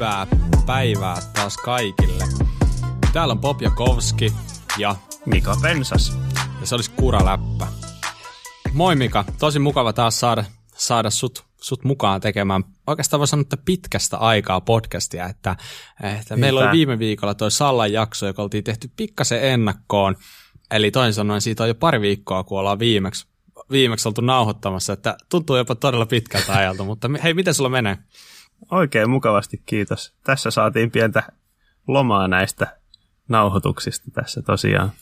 hyvää päivää taas kaikille. Täällä on Bob Jakovski ja Mika Pensas. Ja se olisi Kuraläppä. Moi Mika, tosi mukava taas saada, saada sut, sut mukaan tekemään oikeastaan voi sanoa, että pitkästä aikaa podcastia, että, että meillä oli viime viikolla toi Sallan jakso, joka oltiin tehty pikkasen ennakkoon, eli toisin sanoen siitä on jo pari viikkoa, kun ollaan viimeksi, viimeksi oltu nauhoittamassa, että tuntuu jopa todella pitkältä ajalta, mutta hei, miten sulla menee? Oikein mukavasti, kiitos. Tässä saatiin pientä lomaa näistä nauhoituksista tässä tosiaan.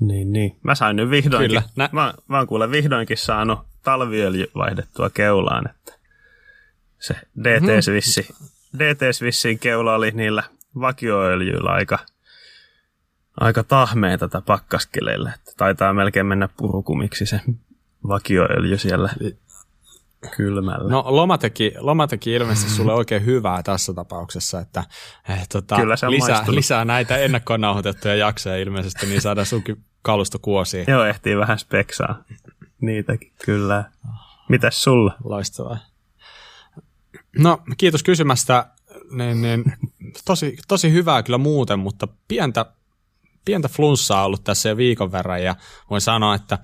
Niin, niin. Mä sain nyt vihdoinkin, Kyllä. Nä- mä, mä oon kuule vihdoinkin saanut talviöljy vaihdettua keulaan, että se DT-Swissin, hmm. DT-Swissin keula oli niillä vakioöljyillä aika, aika tahmea tätä pakkaskeleillä, että taitaa melkein mennä purukumiksi se vakioöljy siellä kylmällä. No loma teki, loma teki ilmeisesti sulle oikein hyvää tässä tapauksessa, että eh, tota, Kyllä se lisää, lisää näitä ennakkoon nauhoitettuja jaksoja ilmeisesti, niin saadaan sunkin kalusto kuosiin. Joo, ehtii vähän speksaa niitäkin, kyllä. Mitäs sulla? Loistavaa. No, kiitos kysymästä. Niin, niin, tosi, tosi hyvää kyllä muuten, mutta pientä, pientä flunssaa ollut tässä jo viikon verran ja voin sanoa, että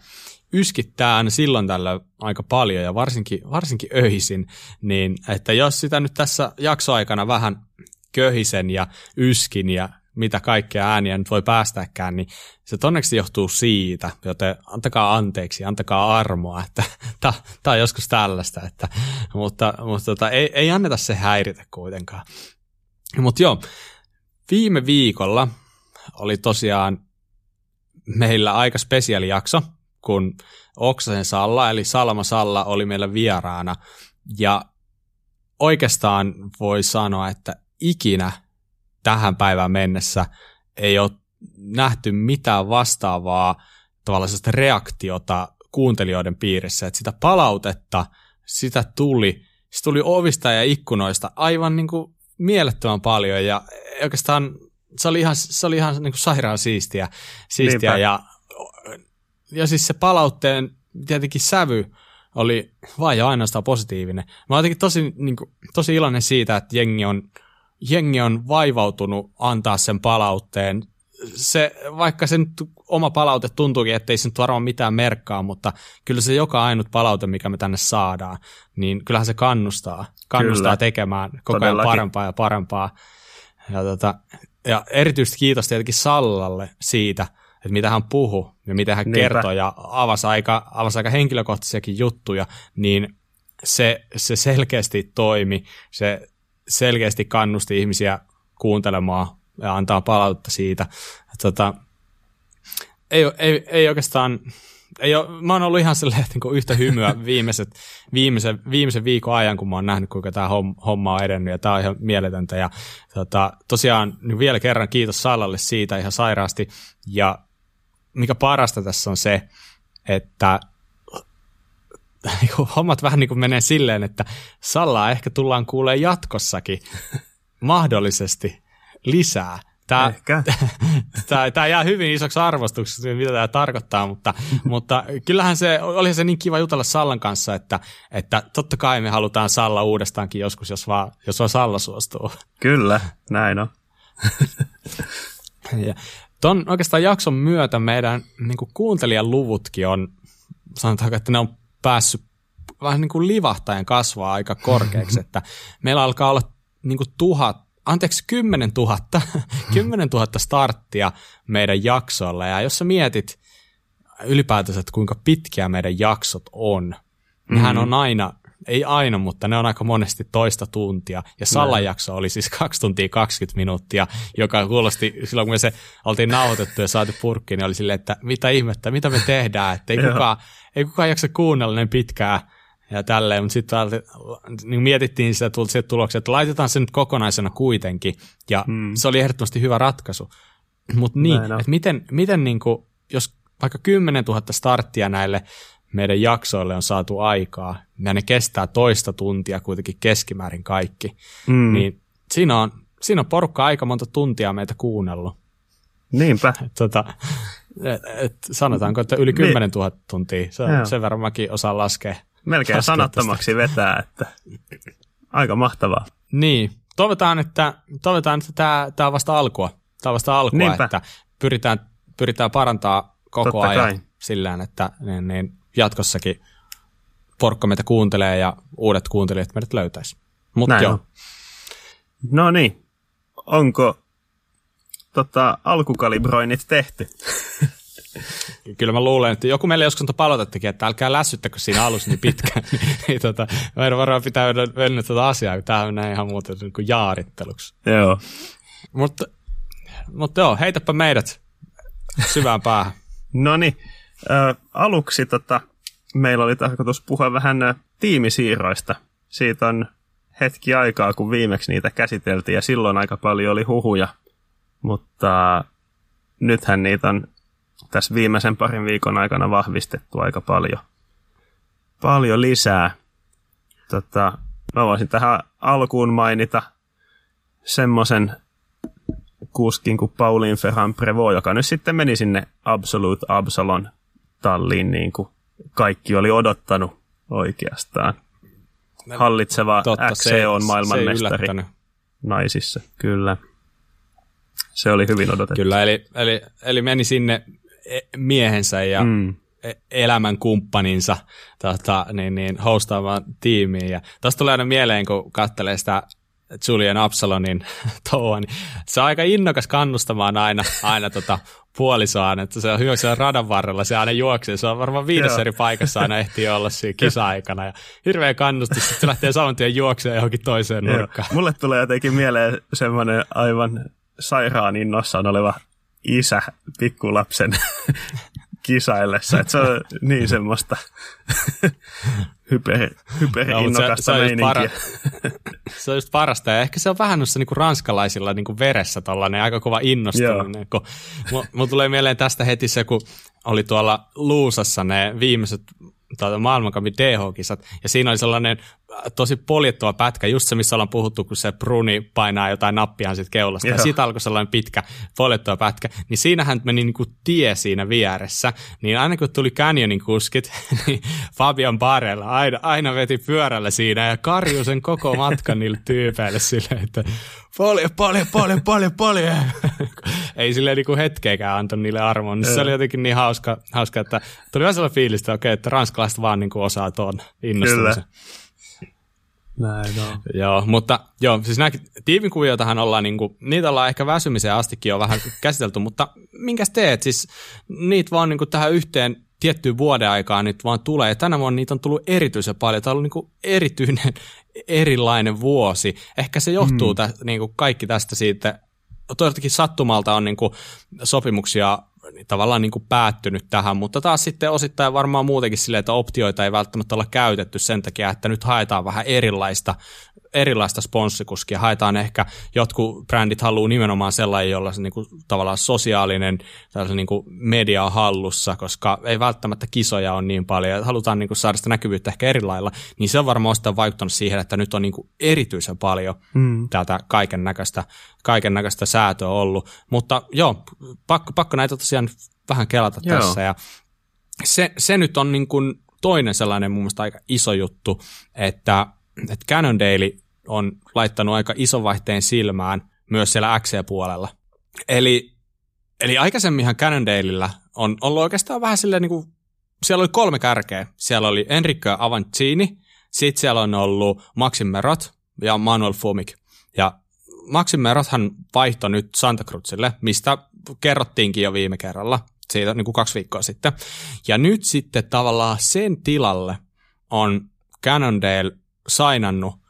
yskittää aina silloin tällä aika paljon ja varsinkin, varsinkin öisin, niin että jos sitä nyt tässä jaksoaikana vähän köhisen ja yskin ja mitä kaikkea ääniä nyt voi päästäkään, niin se onneksi johtuu siitä, joten antakaa anteeksi, antakaa armoa, että tämä on joskus tällaista, että, mutta, mutta tota, ei, ei anneta se häiritä kuitenkaan. Mutta joo, viime viikolla oli tosiaan meillä aika spesiaali jakso, kun Oksasen Salla, eli Salma Salla oli meillä vieraana, ja oikeastaan voi sanoa, että ikinä tähän päivään mennessä ei ole nähty mitään vastaavaa tavallaan reaktiota kuuntelijoiden piirissä, että sitä palautetta, sitä tuli, se tuli ovista ja ikkunoista aivan niin kuin mielettömän paljon ja oikeastaan se oli ihan, se oli ihan niin kuin sairaan siistiä, siistiä ja, ja siis se palautteen tietenkin sävy oli vain ja ainoastaan positiivinen. Mä oon tosi, niin kuin, tosi iloinen siitä, että jengi on jengi on vaivautunut antaa sen palautteen. Se, vaikka se nyt oma palaute tuntuukin, ettei se nyt varmaan mitään merkkaa, mutta kyllä se joka ainut palaute, mikä me tänne saadaan, niin kyllähän se kannustaa, kannustaa kyllä. tekemään koko Todellakin. ajan parempaa ja parempaa. Ja, tota, ja erityisesti kiitos tietenkin Sallalle siitä, että mitä hän puhui ja mitä hän Niinpä. kertoi ja avasi aika, avasi aika henkilökohtaisiakin juttuja, niin se, se selkeästi toimi. Se selkeästi kannusti ihmisiä kuuntelemaan ja antaa palautetta siitä. Tota, ei, ei, ei oikeastaan, ei ole, mä oon ollut ihan silleen, niin yhtä hymyä viimeiset, viimeisen, viimeisen viikon ajan, kun mä oon nähnyt, kuinka tämä homma on edennyt, ja tämä on ihan mieletöntä. Ja tota, tosiaan niin vielä kerran kiitos Sallalle siitä ihan sairaasti, ja mikä parasta tässä on se, että Niinku hommat vähän niin kuin menee silleen, että Sallaa ehkä tullaan kuulee jatkossakin mahdollisesti lisää. Tämä, tämä, tämä jää hyvin isoksi arvostuksessa, mitä tämä tarkoittaa, mutta, mutta kyllähän se, oli se niin kiva jutella Sallan kanssa, että, että totta kai me halutaan Salla uudestaankin joskus, jos vaan, jos vaan Salla suostuu. Kyllä, näin on. ja ton oikeastaan jakson myötä meidän niin kuuntelijaluvutkin on, sanotaanko, että ne on päässyt vähän niin kuin livahtajan kasvaa aika korkeaksi, että meillä alkaa olla niin kuin tuhat, anteeksi, kymmenen tuhatta, kymmenen tuhatta starttia meidän jaksoilla, ja jos sä mietit ylipäätänsä, että kuinka pitkiä meidän jaksot on, mm-hmm. nehän on aina, ei aina, mutta ne on aika monesti toista tuntia. Ja Sallan jakso oli siis 2 tuntia 20 minuuttia, joka kuulosti, silloin kun me se oltiin nauhoitettu ja saatu purkkiin, niin oli silleen, että mitä ihmettä, mitä me tehdään, että ei kukaan, ei kukaan jaksa kuunnella niin pitkää ja tälleen, mutta sitten niin mietittiin sitä tuloksia, että laitetaan se nyt kokonaisena kuitenkin, ja hmm. se oli ehdottomasti hyvä ratkaisu. Mutta niin, että miten, miten niin kuin, jos vaikka 10 000 starttia näille meidän jaksoille on saatu aikaa, ja ne kestää toista tuntia kuitenkin keskimäärin kaikki, hmm. niin siinä on, siinä on porukka aika monta tuntia meitä kuunnellut. Niinpä. tota, et, et, sanotaanko, että yli 10 000 tuntia, se, sen verran mäkin osaan laskea. Melkein sanattomaksi vetää, että aika mahtavaa. Niin, toivotaan, että, toivotaan, että tämä, tämä on vasta alkua. Tämä on vasta alkua, Niinpä. että pyritään, pyritään parantaa koko Totta ajan kai. sillään, että niin, niin jatkossakin porkka meitä kuuntelee ja uudet kuuntelijat meidät löytäisi. Mutta joo. On. No niin, onko tota, alkukalibroinnit tehty? Kyllä mä luulen, että joku meille joskus on palautettekin, että älkää lässyttäkö siinä alussa niin pitkään. niin, tota, meidän varmaan pitää mennä tuota asiaa, kun tämä näin ihan muuten niin kuin jaaritteluksi. Joo. Mutta, mutta joo, heitäpä meidät syvään päähän. no niin, äh, aluksi tota, meillä oli tarkoitus puhua vähän tiimisiirroista. Siitä on hetki aikaa, kun viimeksi niitä käsiteltiin, ja silloin aika paljon oli huhuja, mutta nythän niitä on tässä viimeisen parin viikon aikana vahvistettu aika paljon, paljon lisää. Tota, mä voisin tähän alkuun mainita semmoisen kuskin kuin Pauline Ferran Prevost, joka nyt sitten meni sinne Absolute Absalon talliin, niin kuin kaikki oli odottanut oikeastaan. Hallitseva Totta, XC on maailmanmestari naisissa, kyllä. Se oli hyvin odotettu. Kyllä, eli, eli, eli meni sinne e, miehensä ja mm. E, elämän kumppaninsa tota, niin, niin, hostaamaan tiimiin. Ja tosta tulee aina mieleen, kun katselee sitä Julian Absalonin touhua, niin se on aika innokas kannustamaan aina, aina tota puolisoaan, että se on hyvä, se on radan varrella, se aina juoksee, se on varmaan viides eri paikassa aina ehtii olla siinä kisa-aikana, ja hirveä kannustus, että se lähtee saman tien juoksemaan johonkin toiseen nurkkaan. Mulle tulee jotenkin mieleen semmoinen aivan sairaan innossaan oleva isä pikkulapsen kisaillessa, että se on niin semmoista hyper, hyperinnokasta no, se, se, para, se on just parasta, ja ehkä se on vähän noissa niinku ranskalaisilla niinku veressä tollainen aika kova innostuminen, kun mulla tulee mieleen tästä heti se, kun oli tuolla Luusassa ne viimeiset tuota, maailmankapin DH-kisat, ja siinä oli sellainen tosi poljettava pätkä, just se, missä ollaan puhuttu, kun se Bruni painaa jotain nappia sitten keulasta, Joo. ja siitä alkoi sellainen pitkä poljettava pätkä, niin siinähän meni niin kuin tie siinä vieressä, niin aina kun tuli Canyonin kuskit, niin Fabian Barella aina, aina veti pyörällä siinä, ja karju sen koko matkan niille tyypeille silleen, että paljon, paljon, paljon, paljon, paljon. Ei silleen niin kuin hetkeäkään antanut niille armoa. Niin se oli jotenkin niin hauska, hauska että tuli vähän sellainen fiilis, että okei, että ranskalaiset vaan niin kuin osaa tuon innostumisen. Näin on. Joo, mutta joo, siis nämä tiimikuvioitahan ollaan, niin kuin, niitä ollaan ehkä väsymiseen astikin jo vähän käsitelty, mutta minkäs teet? Siis niitä vaan niin kuin tähän yhteen tiettyyn vuoden aikaan nyt vaan tulee. Ja tänä vuonna niitä on tullut erityisen paljon. Tämä on ollut niin erityinen, erilainen vuosi. Ehkä se johtuu mm. tä, niin kuin kaikki tästä siitä. Toivottavasti sattumalta on niin kuin sopimuksia tavallaan niin kuin päättynyt tähän, mutta taas sitten osittain varmaan muutenkin silleen, että optioita ei välttämättä olla käytetty sen takia, että nyt haetaan vähän erilaista erilaista sponssikuskia. Haetaan ehkä, jotkut brändit haluaa nimenomaan sellainen, jolla se niinku, tavallaan sosiaalinen niinku, media on hallussa, koska ei välttämättä kisoja on niin paljon, ja halutaan niinku, saada sitä näkyvyyttä ehkä eri lailla, niin se on varmaan osittain vaikuttanut siihen, että nyt on niinku, erityisen paljon mm. tätä kaiken näköistä, kaiken näköistä säätöä ollut. Mutta joo, pakko, pakko näitä tosiaan vähän kelata joo. tässä, ja se, se nyt on niin kuin toinen sellainen mun mielestä aika iso juttu, että, että Cannondale on laittanut aika ison vaihteen silmään myös siellä XC-puolella. Eli, eli aikaisemminhan Cannondaleilla on ollut oikeastaan vähän silleen niin kuin, siellä oli kolme kärkeä. Siellä oli Enrico Avancini, sitten siellä on ollut Maxim Merot ja Manuel Fumik. Ja Maxim Merothan vaihtoi nyt Santa Cruzille, mistä kerrottiinkin jo viime kerralla, siitä niin kuin kaksi viikkoa sitten. Ja nyt sitten tavallaan sen tilalle on Cannondale sainannut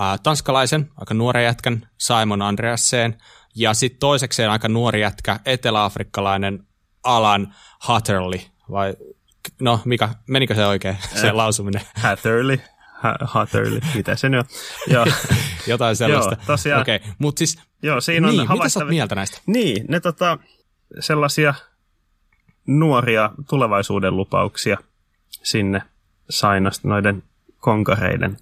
äh, tanskalaisen, aika nuoren jätkän Simon Andreasen, ja sitten toisekseen aika nuori jätkä, eteläafrikkalainen Alan Hatterley, vai no mikä, menikö se oikein, se äh, lausuminen? Hatterley. Hatterley, mitä se nyt on? Joo. Jotain sellaista. Joo, tosiaan. Okei, okay. mutta siis, Joo, siinä on niin, mitä sä mieltä näistä? Niin, ne tota, sellaisia nuoria tulevaisuuden lupauksia sinne sainasta noiden konkareiden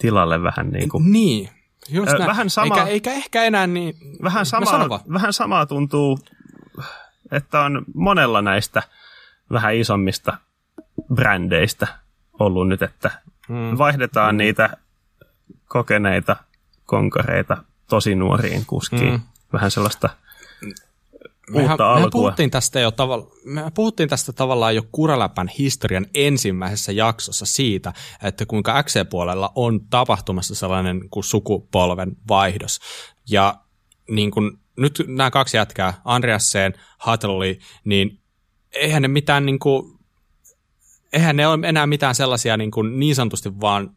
tilalle vähän niin kuin. Niin, just näin. Vähän sama, eikä, eikä ehkä enää niin. Vähän samaa, vähän samaa tuntuu, että on monella näistä vähän isommista brändeistä ollut nyt, että mm. vaihdetaan mm. niitä kokeneita konkareita tosi nuoriin kuskiin. Mm. Vähän sellaista mehän, mehän puhuttiin tästä jo tavalla, me puhuttiin tästä tavallaan jo Kuraläpän historian ensimmäisessä jaksossa siitä, että kuinka XC-puolella on tapahtumassa sellainen kuin sukupolven vaihdos. Ja niin kun, nyt nämä kaksi jätkää, Andreasen, Hatley, niin eihän ne mitään niin kuin, eihän ne ole enää mitään sellaisia niin, kuin niin sanotusti vaan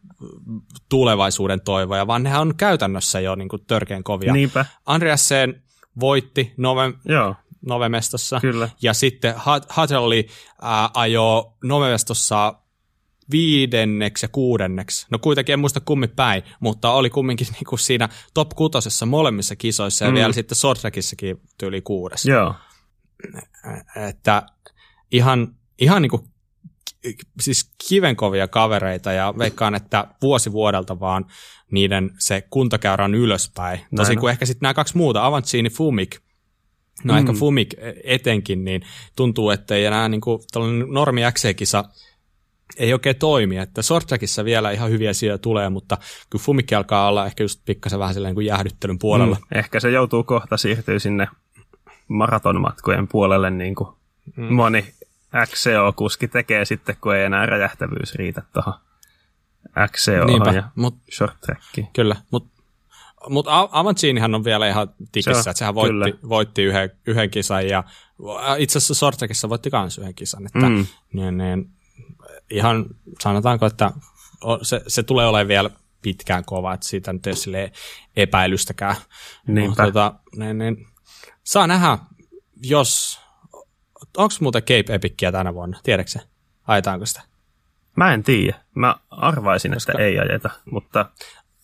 tulevaisuuden toivoja, vaan nehän on käytännössä jo niin kuin törkeän kovia. Niinpä. Andreasen voitti Nove, Joo. Novemestossa. Kyllä. Ja sitten Hutterly äh, ajoi Novemestossa viidenneksi ja kuudenneksi. No kuitenkin en muista kummi päin, mutta oli kumminkin niin kuin siinä top kutosessa molemmissa kisoissa ja mm. vielä sitten Sortrekissakin tyyli kuudes. Joo. Että ihan, ihan niin kuin siis kivenkovia kavereita ja veikkaan, että vuosi vuodelta vaan niiden se kuntakäyrä on ylöspäin. Tosin kuin ehkä sitten nämä kaksi muuta, Avancini, Fumik, no mm. ehkä Fumik etenkin, niin tuntuu, että ei enää niin kuin normi XC-kisa ei oikein toimi, että Sortrakissa vielä ihan hyviä sijoja tulee, mutta kyllä Fumikki alkaa olla ehkä just pikkasen vähän sellainen kuin jäähdyttelyn puolella. Mm. Ehkä se joutuu kohta siirtyä sinne maratonmatkojen puolelle, niin kuin mm. moni XCO-kuski tekee sitten, kun ei enää räjähtävyys riitä tuohon XCO ja mut, short trackiin. Kyllä, mutta mut Avancinihan on vielä ihan tikissä, se että sehän voitti, voitti yhden, yhden kisan ja itse asiassa short trackissa voitti myös yhden kisan, että mm. niin, niin, ihan sanotaanko, että se, se tulee olemaan vielä pitkään kova, että siitä nyt ei ole epäilystäkään. Niinpä. Tota, niin, niin, saa nähdä, jos onko muuten Cape Epickiä tänä vuonna? Tiedätkö Ajetaanko sitä? Mä en tiedä. Mä arvaisin, Koska... että ei ajeta, mutta...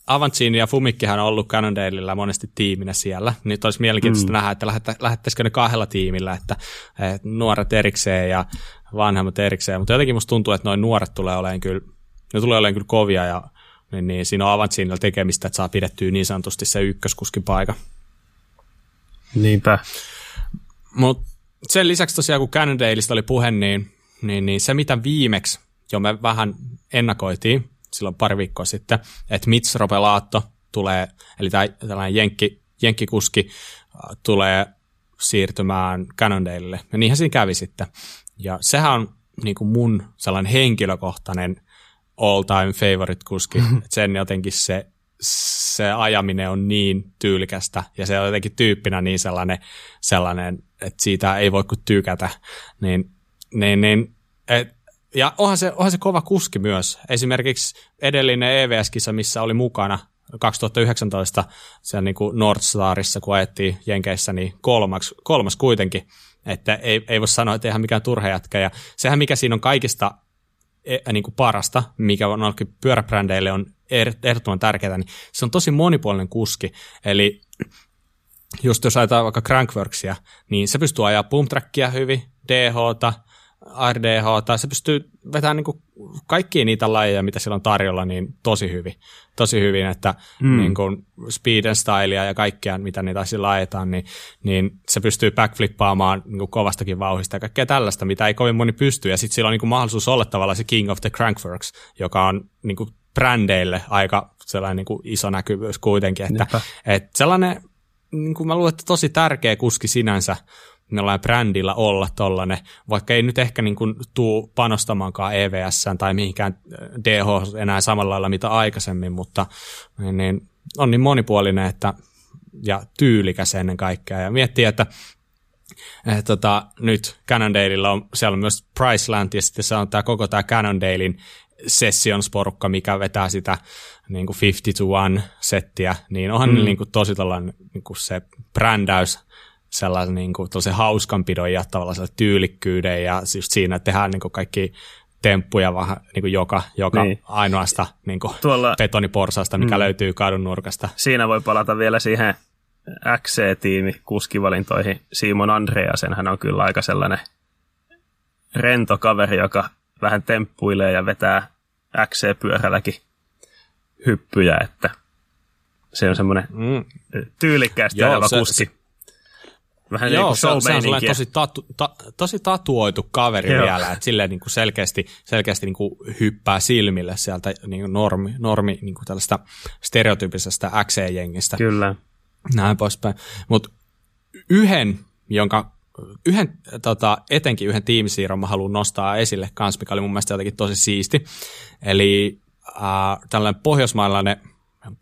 Avancini ja Fumikkihan on ollut Cannondaleilla monesti tiiminä siellä. Nyt olisi mielenkiintoista mm. nähdä, että lähettäisikö ne kahdella tiimillä, että, että nuoret erikseen ja vanhemmat erikseen. Mutta jotenkin musta tuntuu, että noin nuoret tulee olemaan kyllä, ne tulee olemaan kyllä kovia ja niin, niin siinä on Avancinilla tekemistä, että saa pidettyä niin sanotusti se ykköskuskin paikka. Niinpä. Mutta sen lisäksi tosiaan, kun Cannondaleista oli puhe, niin, niin, niin se mitä viimeksi jo me vähän ennakoitiin silloin pari viikkoa sitten, että Mitch Ropelaatto tulee, eli tällainen jenkki, jenkkikuski äh, tulee siirtymään Cannondaleille. Ja niinhän siinä kävi sitten. Ja sehän on niin kuin mun sellainen henkilökohtainen all-time favorite kuski. että sen jotenkin se, se ajaminen on niin tyylikästä ja se on jotenkin tyyppinä niin sellainen, sellainen että siitä ei voi kuin tykätä. Niin, niin, niin, et, ja onhan se, onhan se kova kuski myös. Esimerkiksi edellinen EVS-kisa, missä oli mukana 2019 siellä niin kuin Northstarissa, kun ajettiin Jenkeissä, niin kolmas, kolmas kuitenkin. Että ei, ei voi sanoa, että ihan mikään turha jätkä. Ja sehän, mikä siinä on kaikista e, niin kuin parasta, mikä on pyöräbrändeille on ehdottoman tärkeää, niin se on tosi monipuolinen kuski. Eli just jos ajatellaan vaikka Crankworksia, niin se pystyy ajaa pumptrackia hyvin, DH-ta, RDH, tai se pystyy vetämään niin kuin kaikkia niitä lajeja, mitä sillä on tarjolla, niin tosi hyvin. Tosi hyvin, että mm. niin kuin speed and stylea ja kaikkea, mitä niitä sillä ajetaan, niin, niin se pystyy backflippaamaan niin kuin kovastakin vauhista ja kaikkea tällaista, mitä ei kovin moni pysty. Ja sitten sillä on niin kuin mahdollisuus olla tavallaan se King of the Crankworks, joka on niin kuin brändeille aika sellainen niin kuin iso näkyvyys kuitenkin. Että, että sellainen niin kuin mä luulen, että tosi tärkeä kuski sinänsä jollain brändillä olla tollanen, vaikka ei nyt ehkä niin kuin tuu panostamaankaan EVS tai mihinkään äh, DH enää samalla lailla mitä aikaisemmin, mutta niin, niin on niin monipuolinen että, ja tyylikäs ennen kaikkea. Ja miettii, että että tota, nyt Cannondaleilla on, siellä on myös Priceland ja sitten se on tämä koko tämä Cannondalein sessionsporukka, mikä vetää sitä niin kuin 50 to 1 settiä, niin onhan mm. niin kuin tosi tällainen niin kuin se brändäys sellaisen niin kuin, hauskanpidon ja tavallaan tyylikkyyden ja just siinä, että tehdään niin kuin kaikki temppuja vähän niin kuin joka, joka niin. ainoasta niin kuin Tuolla, betoniporsasta, mikä mm. löytyy kadun nurkasta. Siinä voi palata vielä siihen XC-tiimi kuskivalintoihin. Simon Andreasen, hän on kyllä aika sellainen rento kaveri, joka vähän temppuilee ja vetää XC-pyörälläkin hyppyjä, että se on semmoinen mm. tyylikkäästi ajava kuski. Se, Vähän Joo, niin se, on, se on tosi, tatu, ta, tosi tatuoitu kaveri Joo. vielä, että silleen niin kuin selkeästi, selkeästi niin kuin hyppää silmille sieltä niin kuin normi, normi niin kuin tällaista stereotyyppisestä XE-jengistä. Kyllä. Näin poispäin. Mutta yhden, jonka yhden, tota, etenkin yhden tiimisiirron mä haluan nostaa esille kans, mikä oli mun mielestä jotenkin tosi siisti. Eli äh, tällainen pohjoismaalainen,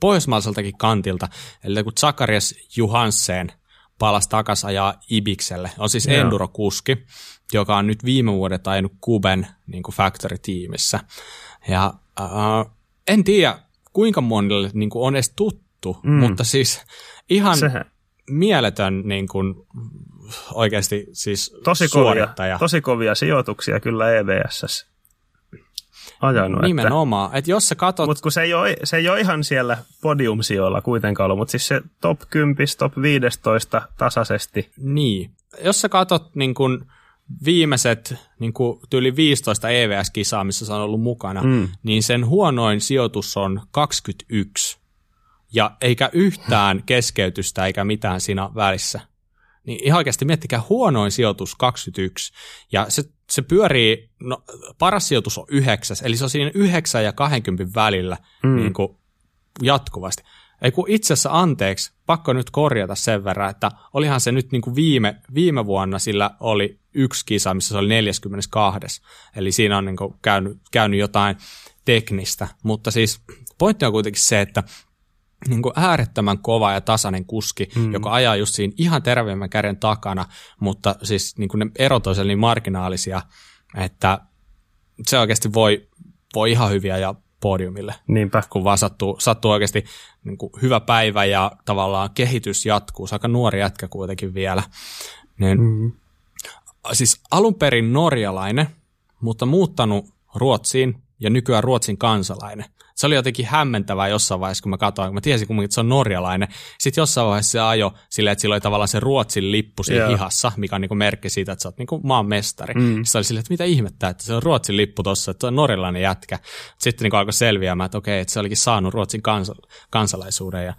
pohjoismaiseltakin kantilta, eli kun Zakarias Johansen palasi takas ajaa Ibikselle, on siis Joo. Enduro-kuski, joka on nyt viime vuodet ajanut Kuben niin kuin Factory-tiimissä. Ja äh, en tiedä, kuinka monelle niin kuin on edes tuttu, mm. mutta siis ihan Sehän. mieletön niin kuin, oikeasti siis tosi kovia, tosi kovia sijoituksia kyllä EVSS ajanut. Nimenomaan, että, että jos sä katot... Mutta kun se ei, ole, se ei ole ihan siellä podiumsijoilla kuitenkaan ollut, mutta siis se top 10, top 15 tasaisesti. Niin, jos sä katot niin kun viimeiset niin kun tyyli 15 EVS-kisaa, missä se on ollut mukana, mm. niin sen huonoin sijoitus on 21. Ja eikä yhtään keskeytystä eikä mitään siinä välissä. Niin ihan oikeasti miettikää huonoin sijoitus 21. Ja se, se pyörii, no, paras sijoitus on 9, eli se on siinä 9 ja 20 välillä mm. niin kuin jatkuvasti. Ei kun itse asiassa anteeksi, pakko nyt korjata sen verran, että olihan se nyt niin kuin viime, viime vuonna sillä oli yksi kisa, missä se oli 42. Eli siinä on niin kuin käynyt, käynyt jotain teknistä, mutta siis pointti on kuitenkin se, että niin kuin äärettömän kova ja tasainen kuski, mm. joka ajaa just siinä ihan terveemmän käden takana, mutta siis niin kuin ne erot on niin marginaalisia, että se oikeasti voi, voi ihan hyviä ja podiumille. Niinpä. Kun vaan sattuu, sattuu oikeasti niin kuin hyvä päivä ja tavallaan kehitys jatkuu. Se aika nuori jätkä kuitenkin vielä. Niin, mm. Siis alun perin norjalainen, mutta muuttanut Ruotsiin ja nykyään Ruotsin kansalainen se oli jotenkin hämmentävää jossain vaiheessa, kun mä katsoin, kun mä tiesin kumminkin, että se on norjalainen. Sitten jossain vaiheessa se ajo silleen, että sillä oli tavallaan se Ruotsin lippu siinä yeah. hihassa, mikä on niin merkki siitä, että sä oot niin maan mestari. Mm. Sitten oli silleen, että mitä ihmettä, että se on Ruotsin lippu tossa, että se on norjalainen jätkä. Sitten niin alkoi selviämään, että okei, että se olikin saanut Ruotsin kans- kansalaisuuden ja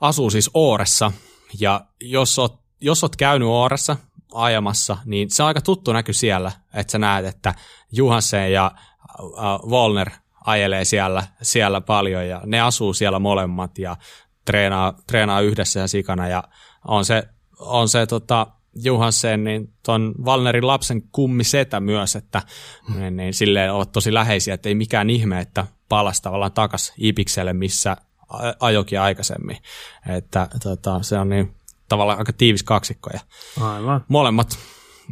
asuu siis Ooressa. Ja jos oot, jos oot käynyt Ooressa ajamassa, niin se on aika tuttu näky siellä, että sä näet, että Juhansen ja äh, Volner ajelee siellä, siellä paljon ja ne asuu siellä molemmat ja treenaa, treenaa yhdessä ja sikana ja on se, on se tota, Juhansen, niin ton Valnerin lapsen kummi setä myös, että niin, niin silleen ovat tosi läheisiä, että ei mikään ihme, että palasi tavallaan takas Ipikselle, missä ajokin aikaisemmin. Että tota, se on niin tavallaan aika tiivis kaksikko ja Aivan. molemmat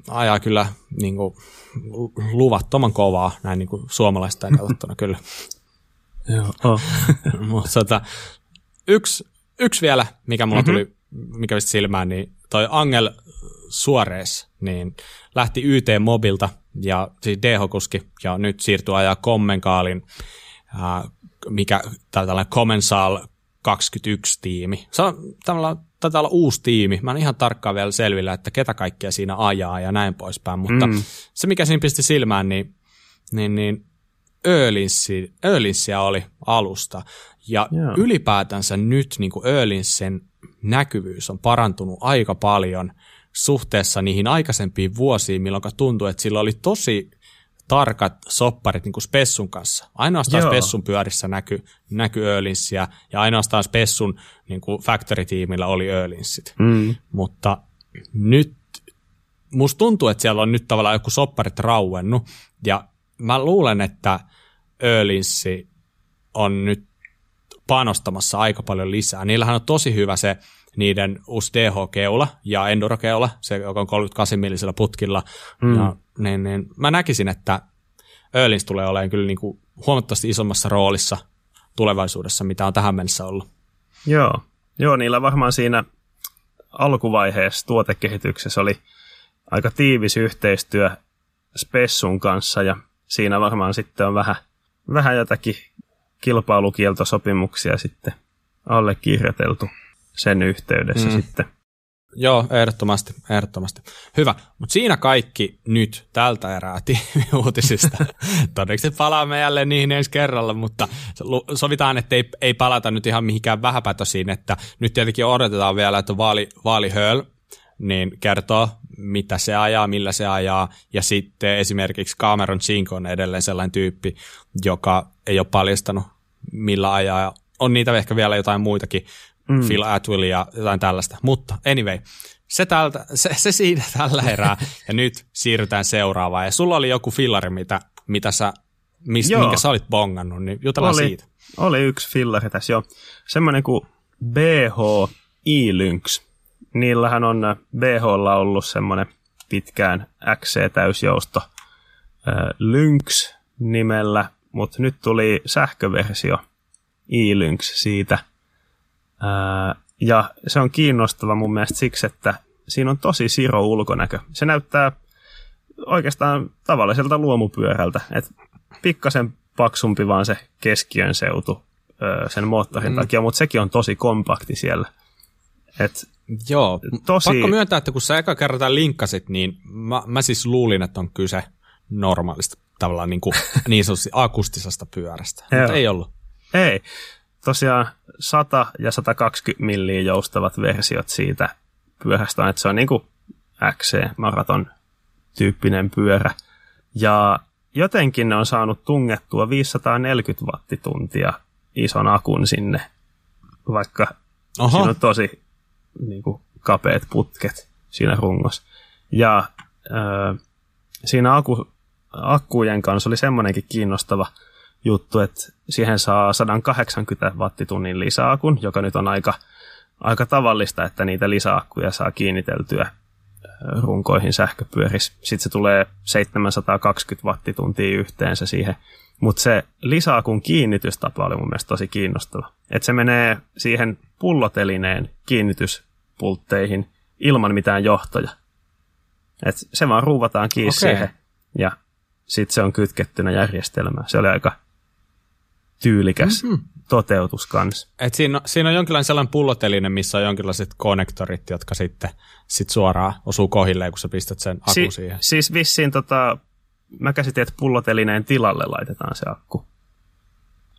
ajaa kyllä niin kuin, luvattoman kovaa näin niin kuin suomalaista katsottuna kyllä. Joo. Oh. Mutta tota, yksi, yksi vielä, mikä mulla mm-hmm. tuli, mikä vist silmään, niin toi Angel Suores, niin lähti YT Mobilta ja siis DH-kuski ja nyt siirtyi ajaa Kommenkaalin, mikä tai tällainen Commensal 21-tiimi. Se on tavallaan taitaa olla uusi tiimi. Mä en ihan tarkkaan vielä selvillä, että ketä kaikkea siinä ajaa ja näin poispäin, mutta mm. se mikä siinä pisti silmään, niin, niin, niin Ölinssi, Ölinssiä oli alusta. Ja yeah. ylipäätänsä nyt niin kuin näkyvyys on parantunut aika paljon suhteessa niihin aikaisempiin vuosiin, milloin tuntui, että sillä oli tosi tarkat sopparit niin kuin Spessun kanssa. Ainoastaan Joo. Spessun pyörissä näkyy näky Ölinssiä ja ainoastaan Spessun niin kuin factory-tiimillä oli Ölinssit. Mm. Mutta nyt musta tuntuu, että siellä on nyt tavallaan joku sopparit rauennut ja mä luulen, että Ölinssi on nyt panostamassa aika paljon lisää. Niillähän on tosi hyvä se niiden uusi DH-keula ja Enduro-keula, se joka on 38 millisellä putkilla. Mm. Ja, niin, niin, mä näkisin, että Öhlins tulee olemaan kyllä niin kuin huomattavasti isommassa roolissa tulevaisuudessa, mitä on tähän mennessä ollut. Joo, Joo niillä varmaan siinä alkuvaiheessa tuotekehityksessä oli aika tiivis yhteistyö Spessun kanssa ja siinä varmaan sitten on vähän, vähän jotakin kilpailukieltosopimuksia sitten allekirjoiteltu sen yhteydessä mm. sitten. Joo, ehdottomasti, ehdottomasti. Hyvä, mutta siinä kaikki nyt tältä erää uutisista. Todeksi palaamme jälleen niihin ensi kerralla, mutta sovitaan, että ei, ei palata nyt ihan mihinkään vähäpätösiin, että nyt tietenkin odotetaan vielä, että vaali, vaalihöl niin kertoo, mitä se ajaa, millä se ajaa, ja sitten esimerkiksi Cameron Chink on edelleen sellainen tyyppi, joka ei ole paljastanut, millä ajaa. On niitä ehkä vielä jotain muitakin, mm. Phil Atwell ja jotain tällaista. Mutta anyway, se, tältä, se, se siinä tällä erää, ja nyt siirrytään seuraavaan. Ja sulla oli joku fillari, mitä, mitä sä, mis, minkä sä olit bongannut, niin jutellaan oli, siitä. Oli yksi fillari tässä jo. Semmoinen kuin BH E-Lynx. Niillähän on BHlla ollut semmoinen pitkään XC-täysjousto Lynx nimellä, mutta nyt tuli sähköversio E-Lynx siitä. Ja se on kiinnostava mun mielestä siksi, että siinä on tosi siro ulkonäkö. Se näyttää oikeastaan tavalliselta luomupyörältä. Et pikkasen paksumpi vaan se keskiön seutu sen moottorin mm. takia, mutta sekin on tosi kompakti siellä. Et Joo, tosi... pakko myöntää, että kun sä eka kerran linkkasit, niin mä, mä siis luulin, että on kyse normaalista tavallaan niin, kuin, niin sanotusti akustisesta pyörästä, mutta ei ollut. Ei. Tosiaan 100 ja 120 milliä joustavat versiot siitä pyörästä, että se on niin kuin XC-maraton tyyppinen pyörä. Ja jotenkin ne on saanut tungettua 540 wattituntia ison akun sinne, vaikka Oho. siinä on tosi niin kuin, kapeat putket siinä rungossa. Ja äh, siinä akku, akkujen kanssa oli semmoinenkin kiinnostava juttu, että siihen saa 180 wattitunnin lisäakun, joka nyt on aika, aika tavallista, että niitä lisäakkuja saa kiinniteltyä runkoihin sähköpyörissä. Sitten se tulee 720 wattituntia yhteensä siihen. Mutta se lisäakun kiinnitystapa oli mun mielestä tosi kiinnostava. Että se menee siihen pullotelineen kiinnityspultteihin ilman mitään johtoja. Et se vaan ruuvataan kiinni okay. siihen ja sitten se on kytkettynä järjestelmään. Se oli aika tyylikäs mm-hmm. toteutus kanssa. Et siinä, siinä on jonkinlainen sellainen pulloteline, missä on jonkinlaiset konnektorit, jotka sitten sit suoraan osuu kohilleen, kun sä pistät sen akku si- siihen. Siis vissiin tota, mä käsitin, että pullotelineen tilalle laitetaan se akku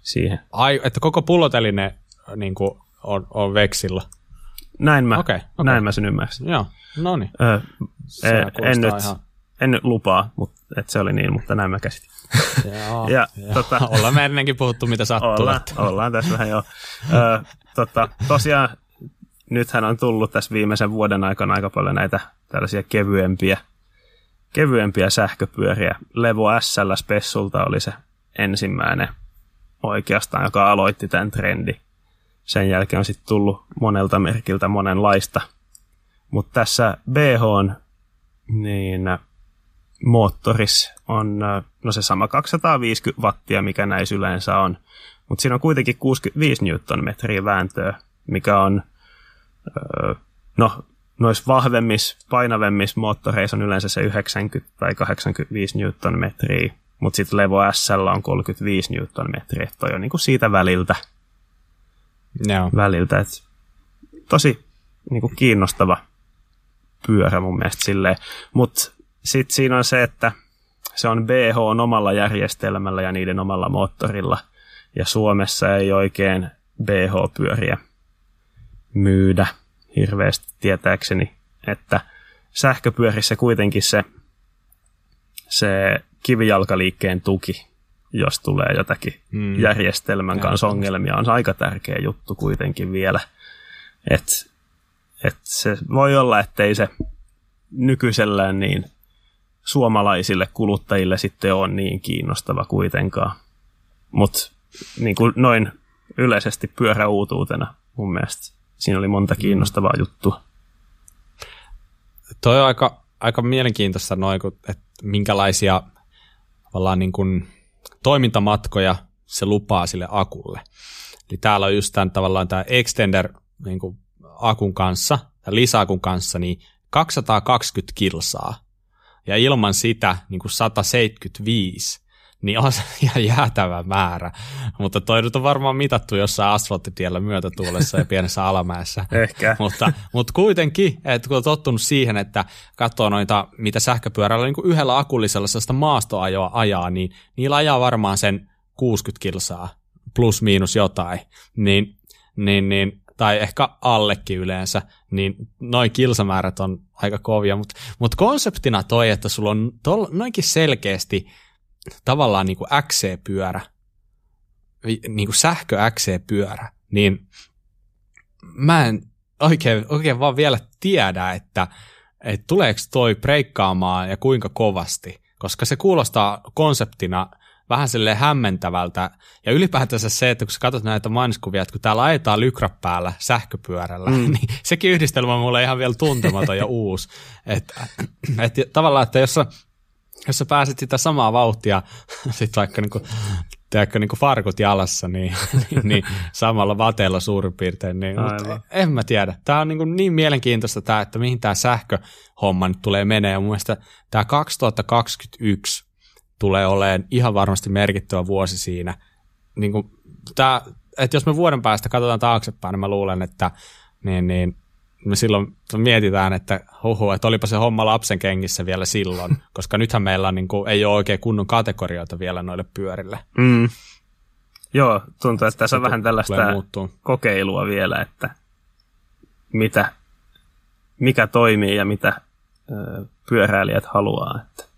siihen. Ai, että koko pulloteline niin kuin, on, on veksillä. Näin mä, okay, okay. Näin mä sen ymmärsin. Joo, no niin. Öö, en, nyt, ihan... en nyt lupaa, mutta, että se oli niin, mutta näin mä käsitin. Joo, ja, joo. Tota, ollaan me ennenkin puhuttu, mitä sattuu. Ollaan, ollaan tässä vähän jo. Öö, tota, tosiaan nythän on tullut tässä viimeisen vuoden aikana aika paljon näitä tällaisia kevyempiä, kevyempiä sähköpyöriä. Levo SL Spessulta oli se ensimmäinen oikeastaan, joka aloitti tämän trendin sen jälkeen on sitten tullut monelta merkiltä monenlaista. Mutta tässä BH on, niin moottoris on no se sama 250 wattia, mikä näissä yleensä on. Mutta siinä on kuitenkin 65 newtonmetriä vääntöä, mikä on no, noissa vahvemmissa, painavemmissa moottoreissa on yleensä se 90 tai 85 newtonmetriä, mutta sitten Levo SL on 35 newtonmetriä, toi on niinku siitä väliltä – Joo. väliltä. Et tosi niin kuin kiinnostava pyörä mun mielestä silleen. Mutta sitten siinä on se, että se on BH omalla järjestelmällä ja niiden omalla moottorilla. Ja Suomessa ei oikein BH-pyöriä myydä hirveästi tietääkseni, että sähköpyörissä kuitenkin se, se kivijalkaliikkeen tuki jos tulee jotakin mm. järjestelmän ja kanssa ongelmia, on aika tärkeä juttu kuitenkin vielä. että et se voi olla, ettei se nykyisellään niin suomalaisille kuluttajille sitten ole niin kiinnostava kuitenkaan. Mutta niin noin yleisesti pyöräuutuutena mun mielestä siinä oli monta kiinnostavaa juttua. Toi on aika, aika mielenkiintoista noin, että minkälaisia tavallaan niin kuin toimintamatkoja se lupaa sille akulle. Eli täällä on just tämän tavallaan tämä extender niin kuin akun kanssa, tai lisäakun kanssa, niin 220 kilsaa. Ja ilman sitä niin kuin 175 niin on se ihan jäätävä määrä. Mutta toi nyt on varmaan mitattu jossain asfalttitiellä myötätuulessa ja pienessä alamäessä. Ehkä. mutta, mutta kuitenkin, että kun on tottunut siihen, että katsoo noita, mitä sähköpyörällä niin kuin yhdellä akullisella sellaista maastoajoa ajaa, niin niillä ajaa varmaan sen 60 kilsaa plus miinus jotain. Niin, niin, niin tai ehkä allekin yleensä, niin noin kilsamäärät on aika kovia, mutta mut konseptina toi, että sulla on tol, noinkin selkeästi tavallaan niin kuin XC-pyörä, niin kuin sähkö XC-pyörä, niin mä en oikein, oikein vaan vielä tiedä, että, että tuleeko toi breikkaamaan ja kuinka kovasti, koska se kuulostaa konseptina vähän sille hämmentävältä. Ja ylipäätänsä se, että kun sä katsot näitä mainoskuvia, että kun täällä ajetaan lykrä päällä sähköpyörällä, mm. niin sekin yhdistelmä on mulle ihan vielä tuntematon ja uusi. Että et, tavallaan, että jos sä, jos sä pääset sitä samaa vauhtia, sit vaikka niinku, tiedätkö, niinku farkut jalassa, niin, niin, niin samalla vateella suurin piirtein. Niin, mutta en mä tiedä. Tämä on niinku niin mielenkiintoista, tää, että mihin tämä sähköhomma nyt tulee menee. mun mielestä tämä 2021 tulee olemaan ihan varmasti merkittävä vuosi siinä. Niin kuin, tää, että jos me vuoden päästä katsotaan taaksepäin, niin mä luulen, että niin, niin, me silloin mietitään, että huhu, että olipa se homma lapsen kengissä vielä silloin, koska nythän meillä on, niin kuin, ei ole oikein kunnon kategorioita vielä noille pyörille. Mm. Joo, tuntuu, että tässä on vähän tällaista kokeilua vielä, että mitä, mikä toimii ja mitä ö, pyöräilijät haluaa. Että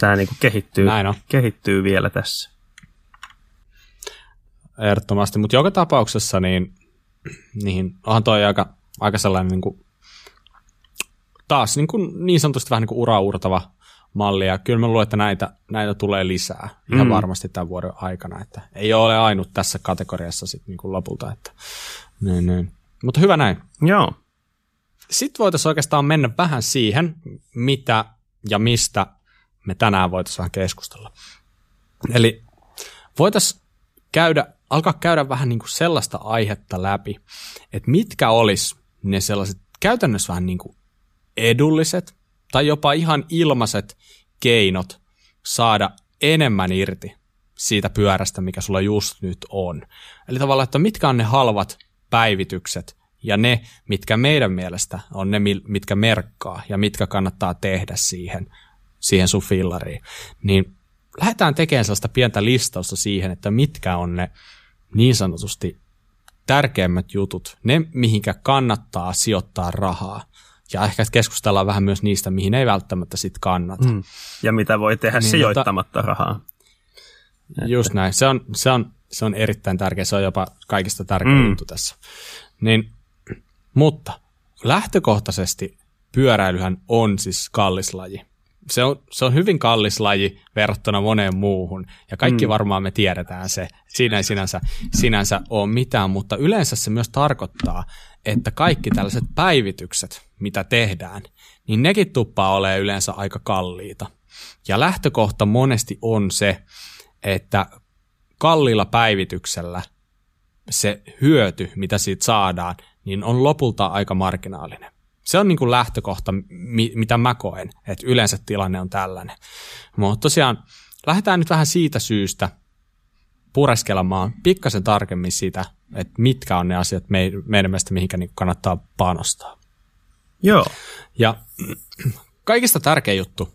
tämä niin kehittyy, Näin on. kehittyy vielä tässä. Ehdottomasti, mutta joka tapauksessa niin, niin onhan toi aika, aika sellainen niin kuin, taas niin, kuin, niin sanotusti vähän niin kuin uraurtava malli, ja kyllä mä luulen, että näitä, näitä tulee lisää ihan mm. varmasti tämän vuoden aikana, että ei ole ainut tässä kategoriassa sitten niin kuin lopulta, että niin, niin. Mutta hyvä näin. Joo. Sitten voitaisiin oikeastaan mennä vähän siihen, mitä ja mistä me tänään voitaisiin vähän keskustella. Eli voitaisiin käydä, alkaa käydä vähän niin kuin sellaista aihetta läpi, että mitkä olisi ne sellaiset käytännössä vähän niin kuin edulliset tai jopa ihan ilmaiset keinot saada enemmän irti siitä pyörästä, mikä sulla just nyt on. Eli tavallaan, että mitkä on ne halvat päivitykset ja ne, mitkä meidän mielestä on ne, mitkä merkkaa ja mitkä kannattaa tehdä siihen siihen sun fillariin, niin lähdetään tekemään sellaista pientä listausta siihen, että mitkä on ne niin sanotusti tärkeimmät jutut, ne mihinkä kannattaa sijoittaa rahaa. Ja ehkä keskustellaan vähän myös niistä, mihin ei välttämättä sit kannata. Mm. Ja mitä voi tehdä niin, sijoittamatta mutta, rahaa. Just näin. Se on, se, on, se on erittäin tärkeä. Se on jopa kaikista tärkein mm. juttu tässä. Niin, mutta lähtökohtaisesti pyöräilyhän on siis kallis laji se on, se on hyvin kallis laji verrattuna moneen muuhun, ja kaikki mm. varmaan me tiedetään se. Siinä ei sinänsä, sinänsä ole mitään, mutta yleensä se myös tarkoittaa, että kaikki tällaiset päivitykset, mitä tehdään, niin nekin tuppaa ole yleensä aika kalliita. Ja lähtökohta monesti on se, että kalliilla päivityksellä se hyöty, mitä siitä saadaan, niin on lopulta aika marginaalinen. Se on niin kuin lähtökohta, mi- mitä mä koen, että yleensä tilanne on tällainen. Mutta tosiaan lähdetään nyt vähän siitä syystä pureskelemaan pikkasen tarkemmin sitä, että mitkä on ne asiat meidän mielestä, mihinkä niin kannattaa panostaa. Joo. Ja kaikista tärkein juttu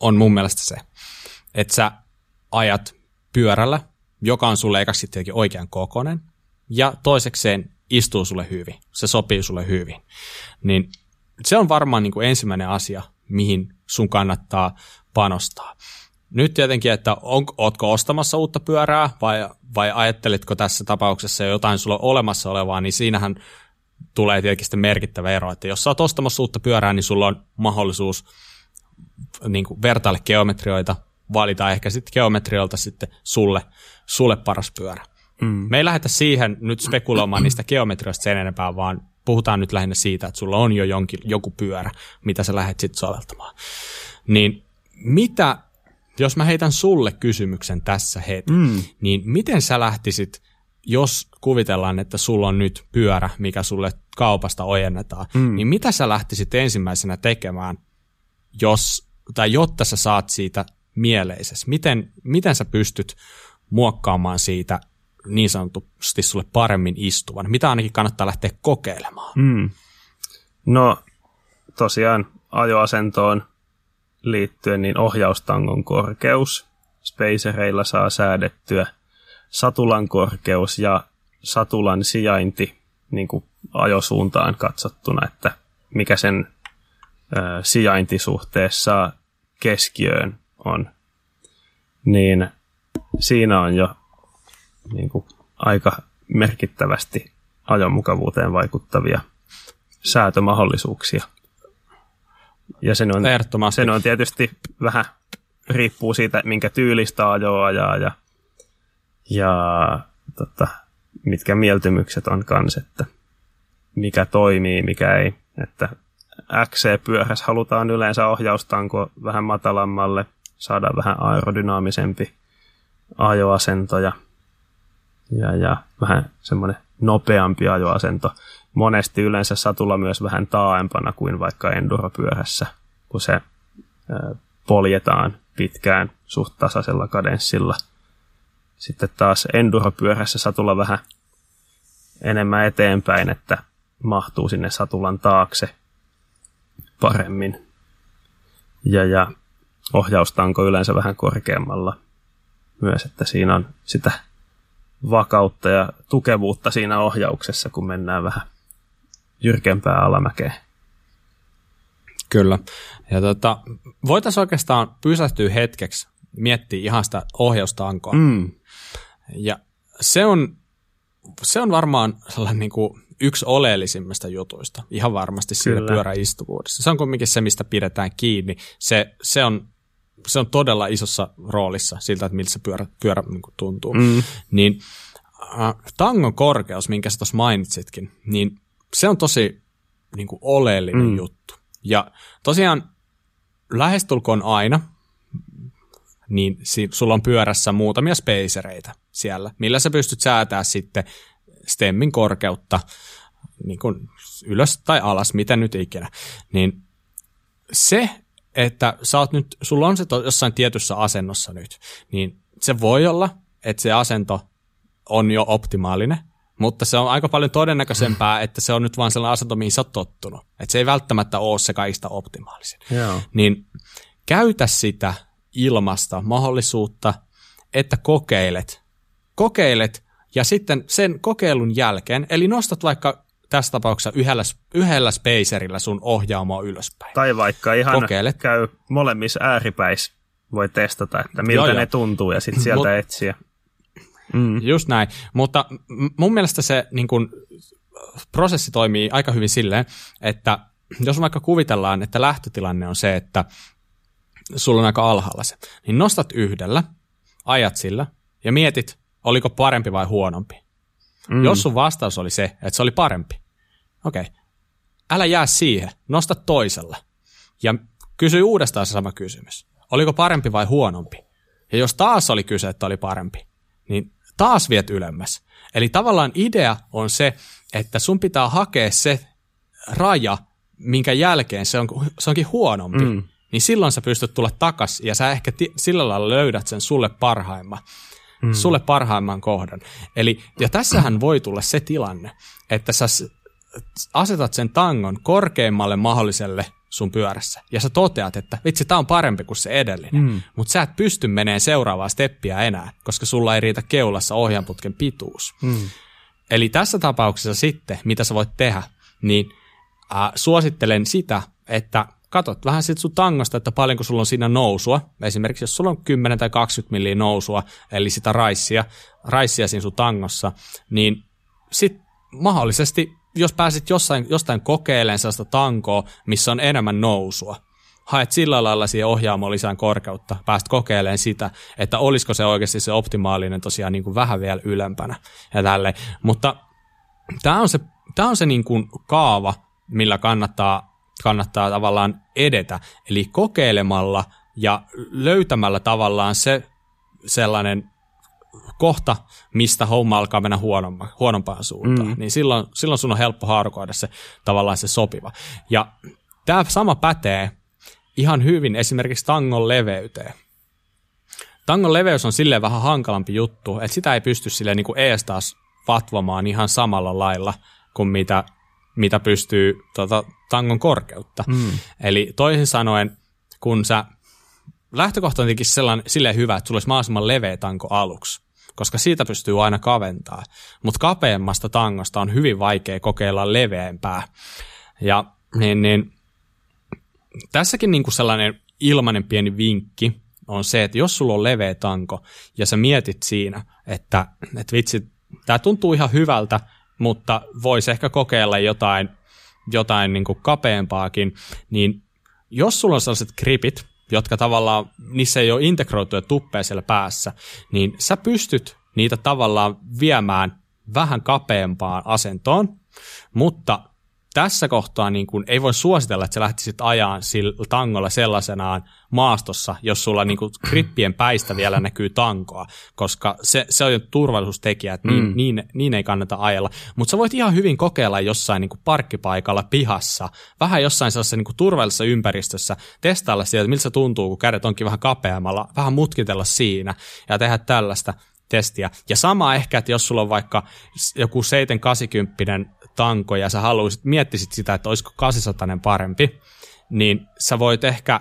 on mun mielestä se, että sä ajat pyörällä, joka on sulle ekaksi tietenkin oikean kokoinen, ja toisekseen istuu sulle hyvin, se sopii sulle hyvin. Niin se on varmaan niin kuin ensimmäinen asia, mihin sun kannattaa panostaa. Nyt tietenkin, että on, ootko ostamassa uutta pyörää vai, vai ajattelitko tässä tapauksessa jotain sulla olemassa olevaa, niin siinähän tulee tietenkin merkittävä ero, että jos sä oot ostamassa uutta pyörää, niin sulla on mahdollisuus niin kuin vertailla geometrioita, valita ehkä sitten geometriolta sitten sulle, sulle paras pyörä. Mm. Me ei lähdetä siihen nyt spekuloimaan niistä geometrioista sen enempää, vaan puhutaan nyt lähinnä siitä, että sulla on jo jonkin, joku pyörä, mitä sä lähdet sitten soveltamaan. Niin mitä, jos mä heitän sulle kysymyksen tässä heti, mm. niin miten sä lähtisit, jos kuvitellaan, että sulla on nyt pyörä, mikä sulle kaupasta ojennetaan, mm. niin mitä sä lähtisit ensimmäisenä tekemään, jos, tai jotta sä saat siitä mieleises? Miten, miten sä pystyt muokkaamaan siitä niin sanotusti sulle paremmin istuvan? Mitä ainakin kannattaa lähteä kokeilemaan? Mm. No tosiaan ajoasentoon liittyen niin ohjaustangon korkeus. Spacereilla saa säädettyä satulan korkeus ja satulan sijainti niin kuin ajosuuntaan katsottuna, että mikä sen ö, sijainti suhteessa keskiöön on, niin siinä on jo niin kuin, aika merkittävästi ajomukavuuteen vaikuttavia säätömahdollisuuksia. Ja sen on, sen on tietysti vähän riippuu siitä, minkä tyylistä ajoa ajaa ja, ja tota, mitkä mieltymykset on kans, että mikä toimii, mikä ei. Että XC-pyörässä halutaan yleensä ohjaustanko vähän matalammalle, saada vähän aerodynaamisempi ajoasento ja, ja, ja vähän semmoinen nopeampi ajoasento. Monesti yleensä satulla myös vähän taaempana kuin vaikka enduropyörässä, kun se poljetaan pitkään suht tasaisella kadenssilla. Sitten taas enduropyörässä satulla vähän enemmän eteenpäin, että mahtuu sinne satulan taakse paremmin. Ja, ja ohjaustanko yleensä vähän korkeammalla myös, että siinä on sitä vakautta ja tukevuutta siinä ohjauksessa, kun mennään vähän jyrkempää alamäkeen. Kyllä. Ja tota, voitaisiin oikeastaan pysähtyä hetkeksi, miettiä ihan sitä ohjaustankoa. Mm. Ja se on, se on varmaan sellainen niin kuin yksi oleellisimmista jutuista, ihan varmasti siinä pyöräistuvuudessa. Se on kuitenkin se, mistä pidetään kiinni. Se, se, on, se on todella isossa roolissa siltä, että miltä se pyörä, pyörä niin kuin tuntuu. Mm. Niin äh, tangon korkeus, minkä sä tuossa mainitsitkin, niin se on tosi niin kuin oleellinen mm. juttu. Ja tosiaan lähestulkoon aina, niin sulla on pyörässä muutamia spacereita siellä, millä sä pystyt säätää sitten stemmin korkeutta niin kuin ylös tai alas, mitä nyt ikinä. Niin se, että sä oot nyt, sulla on se to, jossain tietyssä asennossa nyt, niin se voi olla, että se asento on jo optimaalinen, mutta se on aika paljon todennäköisempää, että se on nyt vaan sellainen asento, mihin sä oot tottunut. Että se ei välttämättä ole se kaikista optimaalisin. Joo. Niin käytä sitä ilmasta mahdollisuutta, että kokeilet. Kokeilet ja sitten sen kokeilun jälkeen, eli nostat vaikka tässä tapauksessa yhdellä, yhdellä spacerilla sun ohjaamoa ylöspäin. Tai vaikka ihan Kokeilet. käy molemmissa ääripäissä, voi testata, että miltä joo, ne joo. tuntuu ja sitten sieltä Mut, etsiä. Mm. Just näin, mutta mun mielestä se niin kun, prosessi toimii aika hyvin silleen, että jos vaikka kuvitellaan, että lähtötilanne on se, että sulla on aika alhaalla se, niin nostat yhdellä, ajat sillä ja mietit, oliko parempi vai huonompi. Mm. Jos sun vastaus oli se, että se oli parempi, okei, okay. älä jää siihen, nosta toisella ja kysy uudestaan se sama kysymys. Oliko parempi vai huonompi? Ja jos taas oli kyse, että oli parempi, niin taas viet ylemmäs. Eli tavallaan idea on se, että sun pitää hakea se raja, minkä jälkeen se, on, se onkin huonompi. Mm. Niin silloin sä pystyt tulla takas ja sä ehkä t- sillä lailla löydät sen sulle parhaimman. Mm. Sulle parhaimman kohdan. Eli, ja tässähän voi tulla se tilanne, että sä asetat sen tangon korkeimmalle mahdolliselle sun pyörässä. Ja sä toteat, että vitsi, tää on parempi kuin se edellinen. Mm. Mutta sä et pysty meneen seuraavaa steppiä enää, koska sulla ei riitä keulassa ohjanputken pituus. Mm. Eli tässä tapauksessa sitten, mitä sä voit tehdä, niin äh, suosittelen sitä, että katot vähän sit sun tangosta, että paljonko sulla on siinä nousua. Esimerkiksi jos sulla on 10 tai 20 milliä nousua, eli sitä raissia, raissia siinä sun tangossa, niin sit mahdollisesti jos pääsit jossain, jostain kokeilemaan sellaista tankoa, missä on enemmän nousua, haet sillä lailla siihen ohjaamoon lisään korkeutta, pääst kokeilemaan sitä, että olisiko se oikeasti se optimaalinen tosiaan niin kuin vähän vielä ylempänä ja tälleen. Mutta tämä on se, tämä on se niin kuin kaava, millä kannattaa, kannattaa tavallaan edetä, eli kokeilemalla ja löytämällä tavallaan se sellainen kohta, mistä homma alkaa mennä huonomma, huonompaan suuntaan, mm. niin silloin, silloin sun on helppo haarukoida se tavallaan se sopiva. Ja tämä sama pätee ihan hyvin esimerkiksi tangon leveyteen. Tangon leveys on silleen vähän hankalampi juttu, että sitä ei pysty silleen niin kuin ees taas vatvomaan ihan samalla lailla kuin mitä, mitä pystyy tota, tangon korkeutta. Mm. Eli toisin sanoen, kun sä lähtökohta on sellainen, silleen hyvä, että sulla olisi mahdollisimman leveä tanko aluksi, koska siitä pystyy aina kaventaa. Mutta kapeammasta tangosta on hyvin vaikea kokeilla leveämpää. Ja niin, niin, tässäkin niin kuin sellainen ilmainen pieni vinkki on se, että jos sulla on leveä tanko ja sä mietit siinä, että, että vitsi, tämä tuntuu ihan hyvältä, mutta voisi ehkä kokeilla jotain, jotain niin kuin kapeampaakin, niin jos sulla on sellaiset gripit, jotka tavallaan, niissä ei ole integroituja tuppeja siellä päässä, niin sä pystyt niitä tavallaan viemään vähän kapeampaan asentoon, mutta tässä kohtaa niin kuin ei voi suositella, että sä lähtisit ajaan sillä tangolla sellaisenaan maastossa, jos sulla niin kuin krippien päistä vielä näkyy tankoa, koska se, se on jo turvallisuustekijä, että niin, mm. niin, niin ei kannata ajella. Mutta sä voit ihan hyvin kokeilla jossain niin kuin parkkipaikalla pihassa, vähän jossain sellaisessa niin kuin turvallisessa ympäristössä, testailla sieltä, miltä se tuntuu, kun kädet onkin vähän kapeammalla, vähän mutkitella siinä ja tehdä tällaista testiä. Ja sama ehkä, että jos sulla on vaikka joku 780 tanko ja sä haluaisit, miettisit sitä, että olisiko 800 parempi, niin sä voit ehkä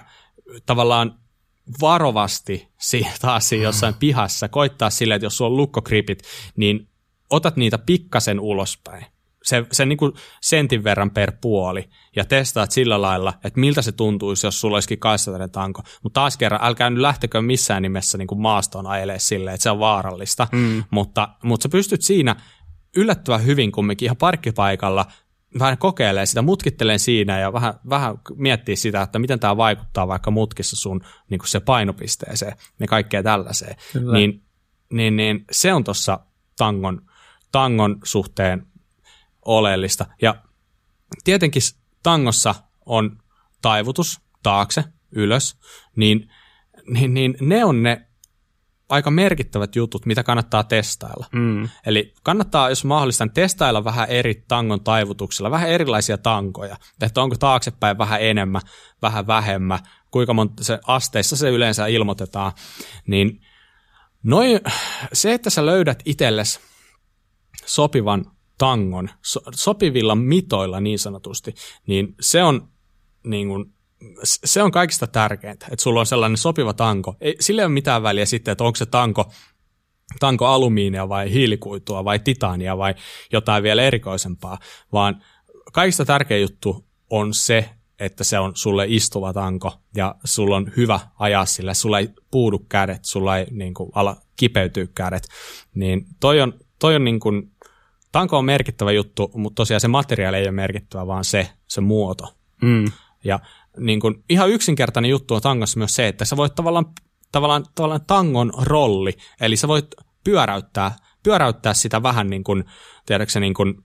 tavallaan varovasti taas jossain pihassa koittaa silleen, että jos sulla on lukkokripit, niin otat niitä pikkasen ulospäin. Se, se niin kuin sentin verran per puoli ja testaat sillä lailla, että miltä se tuntuisi, jos sulla olisikin 800 tanko. Mutta taas kerran, älkää nyt lähtekö missään nimessä niin kuin maastoon ajelee silleen, että se on vaarallista. Mm. Mutta, mutta sä pystyt siinä yllättävän hyvin kumminkin ihan parkkipaikalla vähän kokeilee sitä, mutkittelee siinä ja vähän, vähän miettii sitä, että miten tämä vaikuttaa vaikka mutkissa sun niin se painopisteeseen ja kaikkea tällaiseen. Niin, niin, niin, se on tuossa tangon, tangon suhteen oleellista. Ja tietenkin tangossa on taivutus taakse, ylös, niin, niin, niin ne on ne aika merkittävät jutut, mitä kannattaa testailla. Mm. Eli kannattaa, jos mahdollista, testailla vähän eri tangon taivutuksilla, vähän erilaisia tankoja. Että onko taaksepäin vähän enemmän, vähän vähemmän, kuinka monta se asteissa se yleensä ilmoitetaan. Niin noi, se, että sä löydät itsellesi sopivan tangon, so, sopivilla mitoilla niin sanotusti, niin se on niin kuin se on kaikista tärkeintä, että sulla on sellainen sopiva tanko. Ei, sillä ei ole mitään väliä sitten, että onko se tanko, tanko alumiinia vai hiilikuitua vai titania vai jotain vielä erikoisempaa, vaan kaikista tärkein juttu on se, että se on sulle istuva tanko ja sulla on hyvä ajaa sillä, sulla ei puudu kädet, sulla ei niin kuin, ala kipeytyy kädet, niin toi on, toi on niin kuin, tanko on merkittävä juttu, mutta tosiaan se materiaali ei ole merkittävä, vaan se, se muoto. Mm. Ja niin kuin, ihan yksinkertainen juttu on tangossa myös se, että sä voit tavallaan, tavallaan, tavallaan tangon rolli, eli sä voit pyöräyttää, pyöräyttää sitä vähän niin kuin, tiedätkö niin kuin,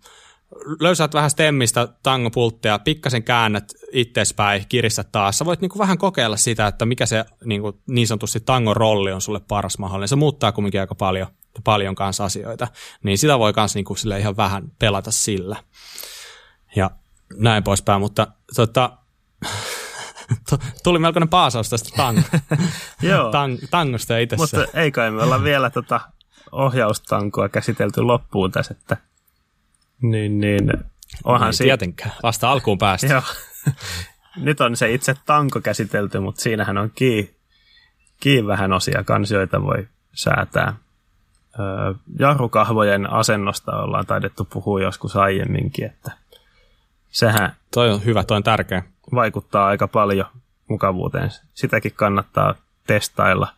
löysäät vähän stemmistä tangopulttia, pikkasen käännät itsespäin, kiristät taas. Sä voit niin kuin vähän kokeilla sitä, että mikä se niin, kuin, niin sanotusti tangon rolli on sulle paras mahdollinen. Se muuttaa kumminkin aika paljon, paljon kanssa asioita. Niin sitä voi myös niin kuin, ihan vähän pelata sillä. Ja näin poispäin, mutta tota, Tuli melkoinen paasaus tästä tang- tang- tangosta itse. Mutta ei kai me olla vielä tota ohjaustankoa käsitelty loppuun tässä, että niin, niin, onhan ei si- tietenkään, vasta alkuun päästä. Joo. Nyt on se itse tanko käsitelty, mutta siinähän on kii, kii vähän osia kansioita voi säätää. Öö, jarrukahvojen asennosta ollaan taidettu puhua joskus aiemminkin, että sehän... Toi on hyvä, toi on tärkeä vaikuttaa aika paljon mukavuuteen. Sitäkin kannattaa testailla.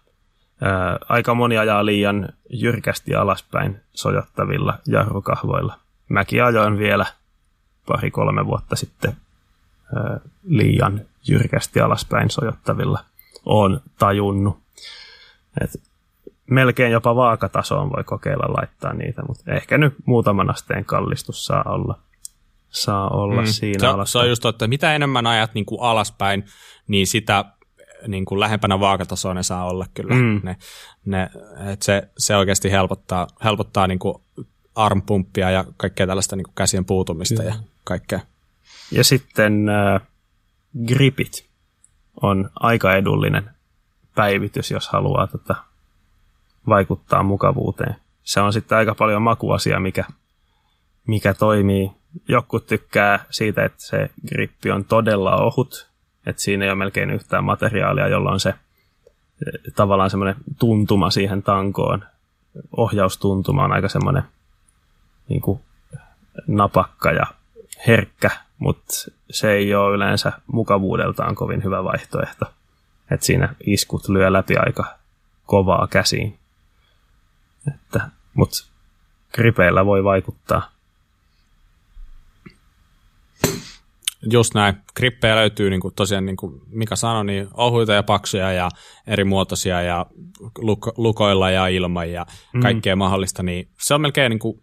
Ää, aika moni ajaa liian jyrkästi alaspäin sojottavilla jarrukahvoilla. Mäkin ajoin vielä pari-kolme vuotta sitten ää, liian jyrkästi alaspäin sojottavilla. Olen tajunnut. Et melkein jopa vaakatasoon voi kokeilla laittaa niitä, mutta ehkä nyt muutaman asteen kallistus saa olla – saa olla mm. siinä se, alaspäin. Se on just että mitä enemmän ajat niin kuin alaspäin, niin sitä niin kuin lähempänä vaakatasoa ne saa olla kyllä. Mm. Ne, ne, et se, se oikeasti helpottaa, helpottaa niin kuin armpumppia ja kaikkea tällaista niin kuin käsien puutumista ja kaikkea. Ja sitten äh, gripit on aika edullinen päivitys, jos haluaa tota, vaikuttaa mukavuuteen. Se on sitten aika paljon makuasia, mikä, mikä toimii joku tykkää siitä, että se grippi on todella ohut, että siinä ei ole melkein yhtään materiaalia, jolla on se tavallaan semmoinen tuntuma siihen tankoon. ohjaustuntuma on aika semmoinen niin kuin napakka ja herkkä, mutta se ei ole yleensä mukavuudeltaan kovin hyvä vaihtoehto. Että siinä iskut lyö läpi aika kovaa käsiin. Mutta gripeillä voi vaikuttaa. Just näin. Grippejä löytyy niin kuin tosiaan, niin kuin Mika sanoi, niin ohuita ja paksuja ja eri muotoisia ja luko, lukoilla ja ilman ja mm. kaikkea mm. mahdollista, niin se on melkein niin kuin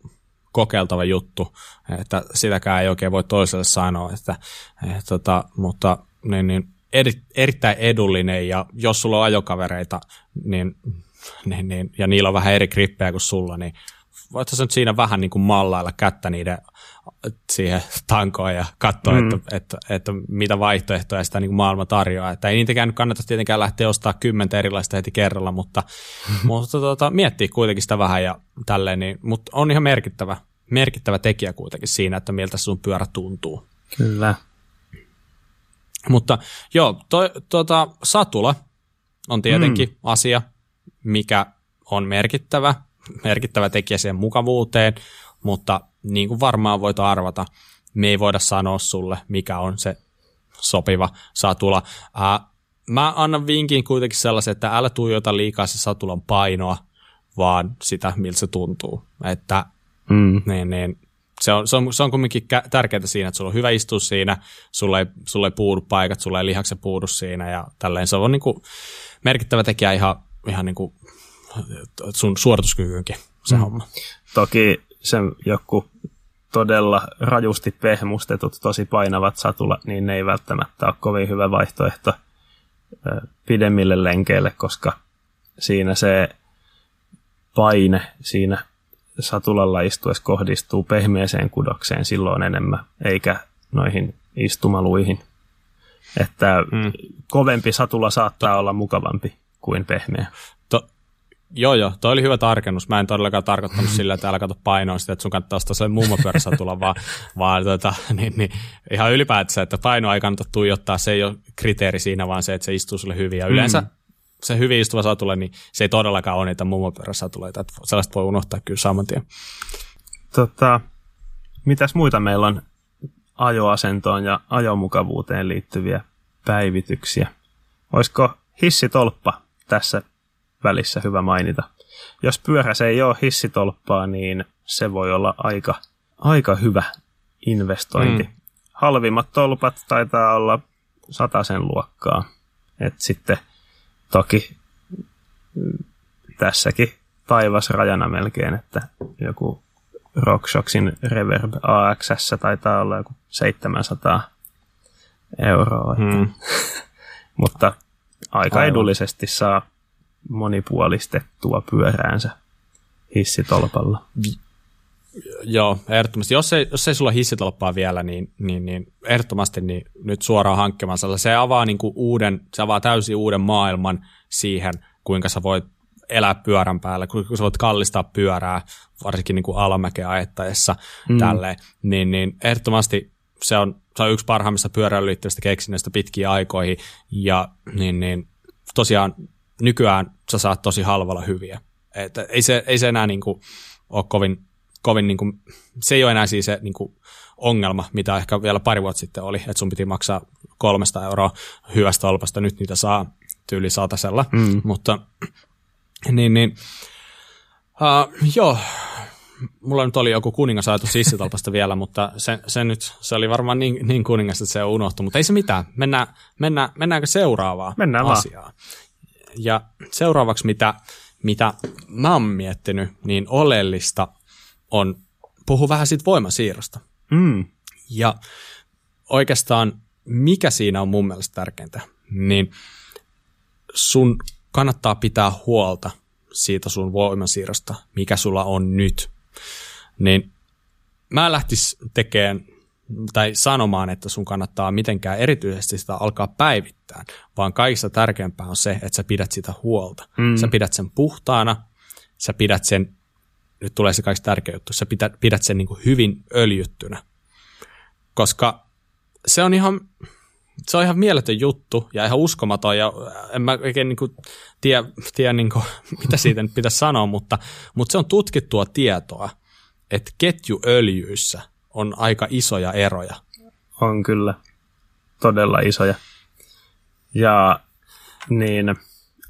kokeiltava juttu, että sitäkään ei oikein voi toiselle sanoa, että, että tota, mutta niin, niin, eri, erittäin edullinen ja jos sulla on ajokavereita niin, niin, niin, ja niillä on vähän eri grippejä kuin sulla, niin voit nyt siinä vähän niin kuin mallailla kättä niiden siihen tankoon ja katsoa, mm. että, että, että, mitä vaihtoehtoja sitä niin kuin maailma tarjoaa. Että ei niitäkään nyt kannata tietenkään lähteä ostaa kymmentä erilaista heti kerralla, mutta, mutta tuota, miettiä kuitenkin sitä vähän ja tälleen, niin, mutta on ihan merkittävä, merkittävä tekijä kuitenkin siinä, että miltä sun pyörä tuntuu. Kyllä. Mutta joo, to, tuota, satula on tietenkin mm. asia, mikä on merkittävä, merkittävä tekijä siihen mukavuuteen, mutta niin kuin varmaan voit arvata, me ei voida sanoa sulle, mikä on se sopiva satula. Ää, mä annan vinkin kuitenkin sellaisen, että älä tuijota liikaa se satulan painoa, vaan sitä, miltä se tuntuu. Että mm. niin, niin, se on, se on, se on kumminkin tärkeää siinä, että sulla on hyvä istua siinä, sulla ei, sulla ei puudu paikat, sulla ei lihakset puudu siinä ja tälleen. Se on niin kuin merkittävä tekijä ihan, ihan niin kuin sun suorituskykyynkin se mm. homma. Toki sen joku todella rajusti pehmustetut, tosi painavat satula, niin ne ei välttämättä ole kovin hyvä vaihtoehto pidemmille lenkeille, koska siinä se paine siinä satulalla istuessa kohdistuu pehmeeseen kudokseen silloin enemmän, eikä noihin istumaluihin. Että mm. kovempi satula saattaa olla mukavampi kuin pehmeä. Joo, joo, toi oli hyvä tarkennus. Mä en todellakaan tarkoittanut sillä, että älä kato painoa sitä, että sun kannattaa ostaa sellainen mummopyörässä tulla, vaan, vaan tota, niin, niin, ihan ylipäätänsä, että painoa ei kannata tuijottaa, se ei ole kriteeri siinä, vaan se, että se istuu sulle hyvin. Ja yleensä mm. se hyvin istuva satule, niin se ei todellakaan ole niitä mummopyöräsatuleita, että sellaista voi unohtaa kyllä saman tien. Tota, mitäs muita meillä on ajoasentoon ja ajomukavuuteen liittyviä päivityksiä? Olisiko hissitolppa tässä välissä hyvä mainita. Jos pyörässä ei ole hissitolppaa, niin se voi olla aika, aika hyvä investointi. Mm. Halvimmat tolpat taitaa olla sen luokkaa. Et sitten toki tässäkin taivas rajana melkein, että joku RockShoxin Reverb AXS taitaa olla joku 700 euroa. Mm. Mutta aika Aivan. edullisesti saa monipuolistettua pyöräänsä hissitolpalla. Joo, ehdottomasti. Jos ei, jos ei sulla hissitolppaa vielä, niin, niin, niin ehdottomasti niin nyt suoraan hankkimaan Se avaa, niin kuin uuden, se avaa täysin uuden maailman siihen, kuinka sä voit elää pyörän päällä, kuinka sä voit kallistaa pyörää, varsinkin niin kuin alamäkeä ajettaessa, mm. tälleen, niin, niin ehdottomasti se on, se on yksi parhaimmista pyöräilyyn liittyvistä keksinnöistä pitkiä aikoihin, ja niin, niin, tosiaan nykyään sä saat tosi halvalla hyviä. Että ei, se, ei se enää niin kuin ole kovin, kovin niin kuin, se ei ole enää siis se niin kuin ongelma, mitä ehkä vielä pari vuotta sitten oli, että sun piti maksaa kolmesta euroa hyvästä olpasta, nyt niitä saa tyyli satasella, mm. mutta niin, niin uh, joo, mulla nyt oli joku kuningasajatus sissitolpasta vielä, mutta se, se, nyt, se oli varmaan niin, niin kuningas, että se on unohtunut, mutta ei se mitään, mennään, mennään, mennäänkö seuraavaan mennään asiaan. Vaan. Ja seuraavaksi, mitä, mitä mä oon miettinyt, niin oleellista on puhu vähän siitä voimasiirrosta. Mm. Ja oikeastaan mikä siinä on mun mielestä tärkeintä, niin sun kannattaa pitää huolta siitä sun voimasiirrosta, mikä sulla on nyt. Niin mä lähtis tekemään tai sanomaan, että sun kannattaa mitenkään erityisesti sitä alkaa päivittää, vaan kaikista tärkeämpää on se, että sä pidät sitä huolta. Mm. Sä pidät sen puhtaana, sä pidät sen, nyt tulee se kaikista tärkeä juttu, sä pidät, pidät sen niin kuin hyvin öljyttynä. Koska se on ihan, se on ihan mieletön juttu ja ihan uskomaton ja en mä oikein niin kuin tiedä, tiedä niin kuin, mitä siitä nyt pitäisi sanoa, mutta, mutta se on tutkittua tietoa, että ketjuöljyissä on aika isoja eroja. On kyllä, todella isoja. Ja niin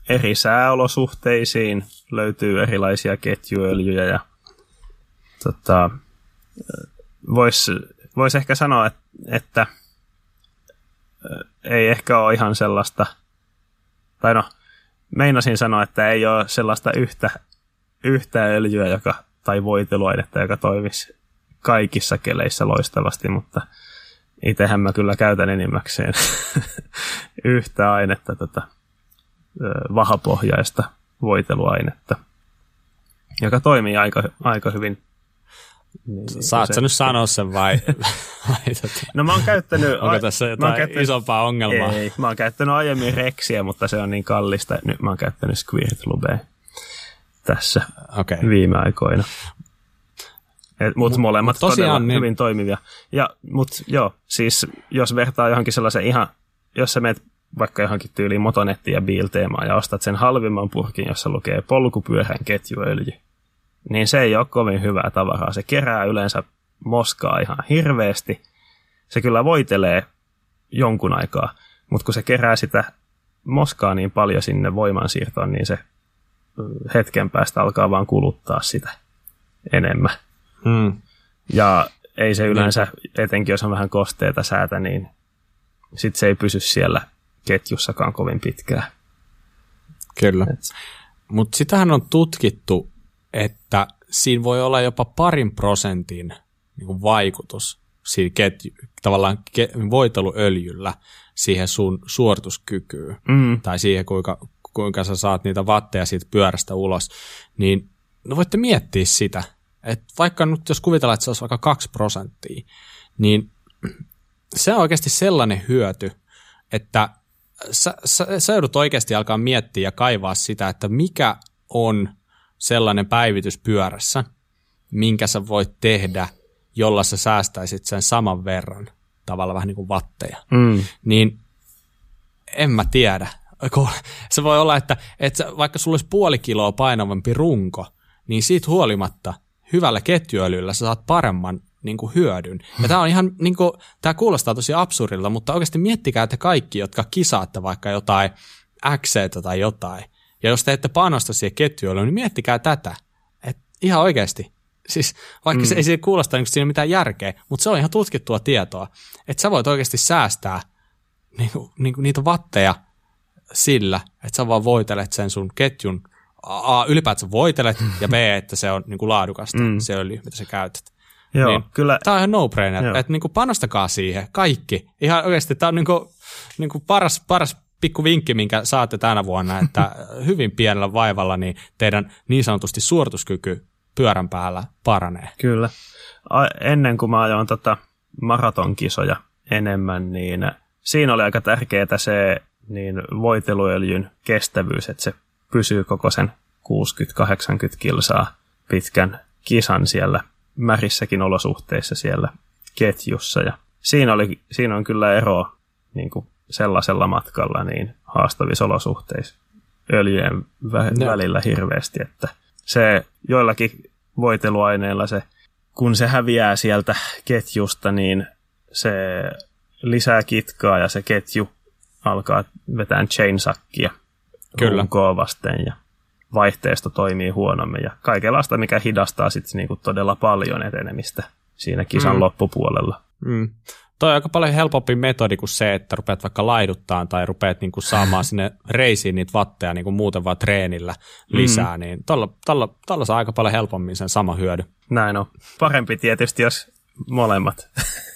eri sääolosuhteisiin löytyy erilaisia ketjuöljyjä ja tota, voisi vois ehkä sanoa, että, että ei ehkä ole ihan sellaista, tai no, meinasin sanoa, että ei ole sellaista yhtä, yhtä öljyä joka, tai voiteluainetta, joka toimisi kaikissa keleissä loistavasti, mutta itsehän mä kyllä käytän enimmäkseen yhtä ainetta, tota, vahapohjaista voiteluainetta, joka toimii aika, aika hyvin niin, Saat sä nyt sanoa sen vai? vai tota, no mä oon käyttänyt... Onko tässä jotain käyttänyt, isompaa ongelmaa? Ei, mä oon käyttänyt aiemmin Rexiä, mutta se on niin kallista. Nyt mä oon käyttänyt Squirt Lubea tässä okay. viime aikoina. Mutta molemmat mut tosiaan, todella niin... hyvin toimivia. Ja, mut joo, siis jos vertaa johonkin sellaisen ihan, jos sä menet vaikka johonkin tyyliin Motonettiin ja Biilteemaan ja ostat sen halvimman purkin, jossa lukee polkupyörän ketjuöljy, niin se ei ole kovin hyvää tavaraa. Se kerää yleensä moskaa ihan hirveästi. Se kyllä voitelee jonkun aikaa, mutta kun se kerää sitä moskaa niin paljon sinne voimansiirtoon, niin se hetken päästä alkaa vaan kuluttaa sitä enemmän. Hmm. Ja ei se yleensä, etenkin jos on vähän kosteita säätä, niin sitten se ei pysy siellä ketjussakaan kovin pitkään. Kyllä. Mutta sitähän on tutkittu että siinä voi olla jopa parin prosentin niin kuin vaikutus siinä ketju, tavallaan ke, voiteluöljyllä siihen sun suorituskykyyn mm. tai siihen, kuinka, kuinka sä saat niitä vatteja siitä pyörästä ulos, niin no voitte miettiä sitä, että vaikka nyt jos kuvitellaan, että se olisi vaikka 2 prosenttia, niin se on oikeasti sellainen hyöty, että sä, sä, sä joudut oikeasti alkaa miettiä ja kaivaa sitä, että mikä on sellainen päivitys pyörässä, minkä sä voit tehdä, jolla sä säästäisit sen saman verran, tavallaan vähän niin kuin vatteja. Mm. Niin en mä tiedä. Se voi olla, että, että vaikka sulla olisi puoli kiloa painavampi runko, niin siitä huolimatta hyvällä ketjuöljyllä sä saat paremman niin kuin hyödyn. Ja tämä on ihan, niin kuin, tämä kuulostaa tosi absurdilta, mutta oikeasti miettikää te kaikki, jotka kisaatte vaikka jotain x tai jotain, ja jos te ette panosta siihen ketjuille, niin miettikää tätä. Et ihan oikeasti. Siis vaikka mm. se ei siihen kuulosta niin siinä mitään järkeä, mutta se on ihan tutkittua tietoa, että sä voit oikeasti säästää niin, niin, niitä vatteja sillä, että sä vaan voitelet sen sun ketjun, A, ylipäätään voitelet, ja B, että se on niin kuin laadukasta, mm. se öljy, mitä sä käytät. Joo, niin, kyllä. Tämä on ihan no-brainer, että niin kuin panostakaa siihen, kaikki. Ihan oikeasti tämä on niin kuin, niin kuin paras, paras pikku vinkki, minkä saatte tänä vuonna, että hyvin pienellä vaivalla niin teidän niin sanotusti suorituskyky pyörän päällä paranee. Kyllä. Ennen kuin mä ajoin tota maratonkisoja enemmän, niin siinä oli aika tärkeää se niin voiteluöljyn kestävyys, että se pysyy koko sen 60-80 kilsaa pitkän kisan siellä märissäkin olosuhteissa siellä ketjussa. Ja siinä, oli, siinä on kyllä ero niin kuin sellaisella matkalla niin haastavissa olosuhteissa. Öljyjen vä- välillä hirveästi, että se joillakin voiteluaineilla se, kun se häviää sieltä ketjusta, niin se lisää kitkaa ja se ketju alkaa vetää chainsackia Kyllä. vasten ja vaihteesta toimii huonommin ja kaikenlaista, mikä hidastaa sitten niinku todella paljon etenemistä siinä kisan mm. loppupuolella. Mm. Toi on aika paljon helpompi metodi kuin se, että rupeat vaikka laiduttaan tai rupeat niinku saamaan sinne reisiin niitä vatteja niinku muuten vaan treenillä lisää, mm. niin tolla, tolla, tolla saa aika paljon helpommin sen sama hyödy. Näin on. Parempi tietysti, jos molemmat,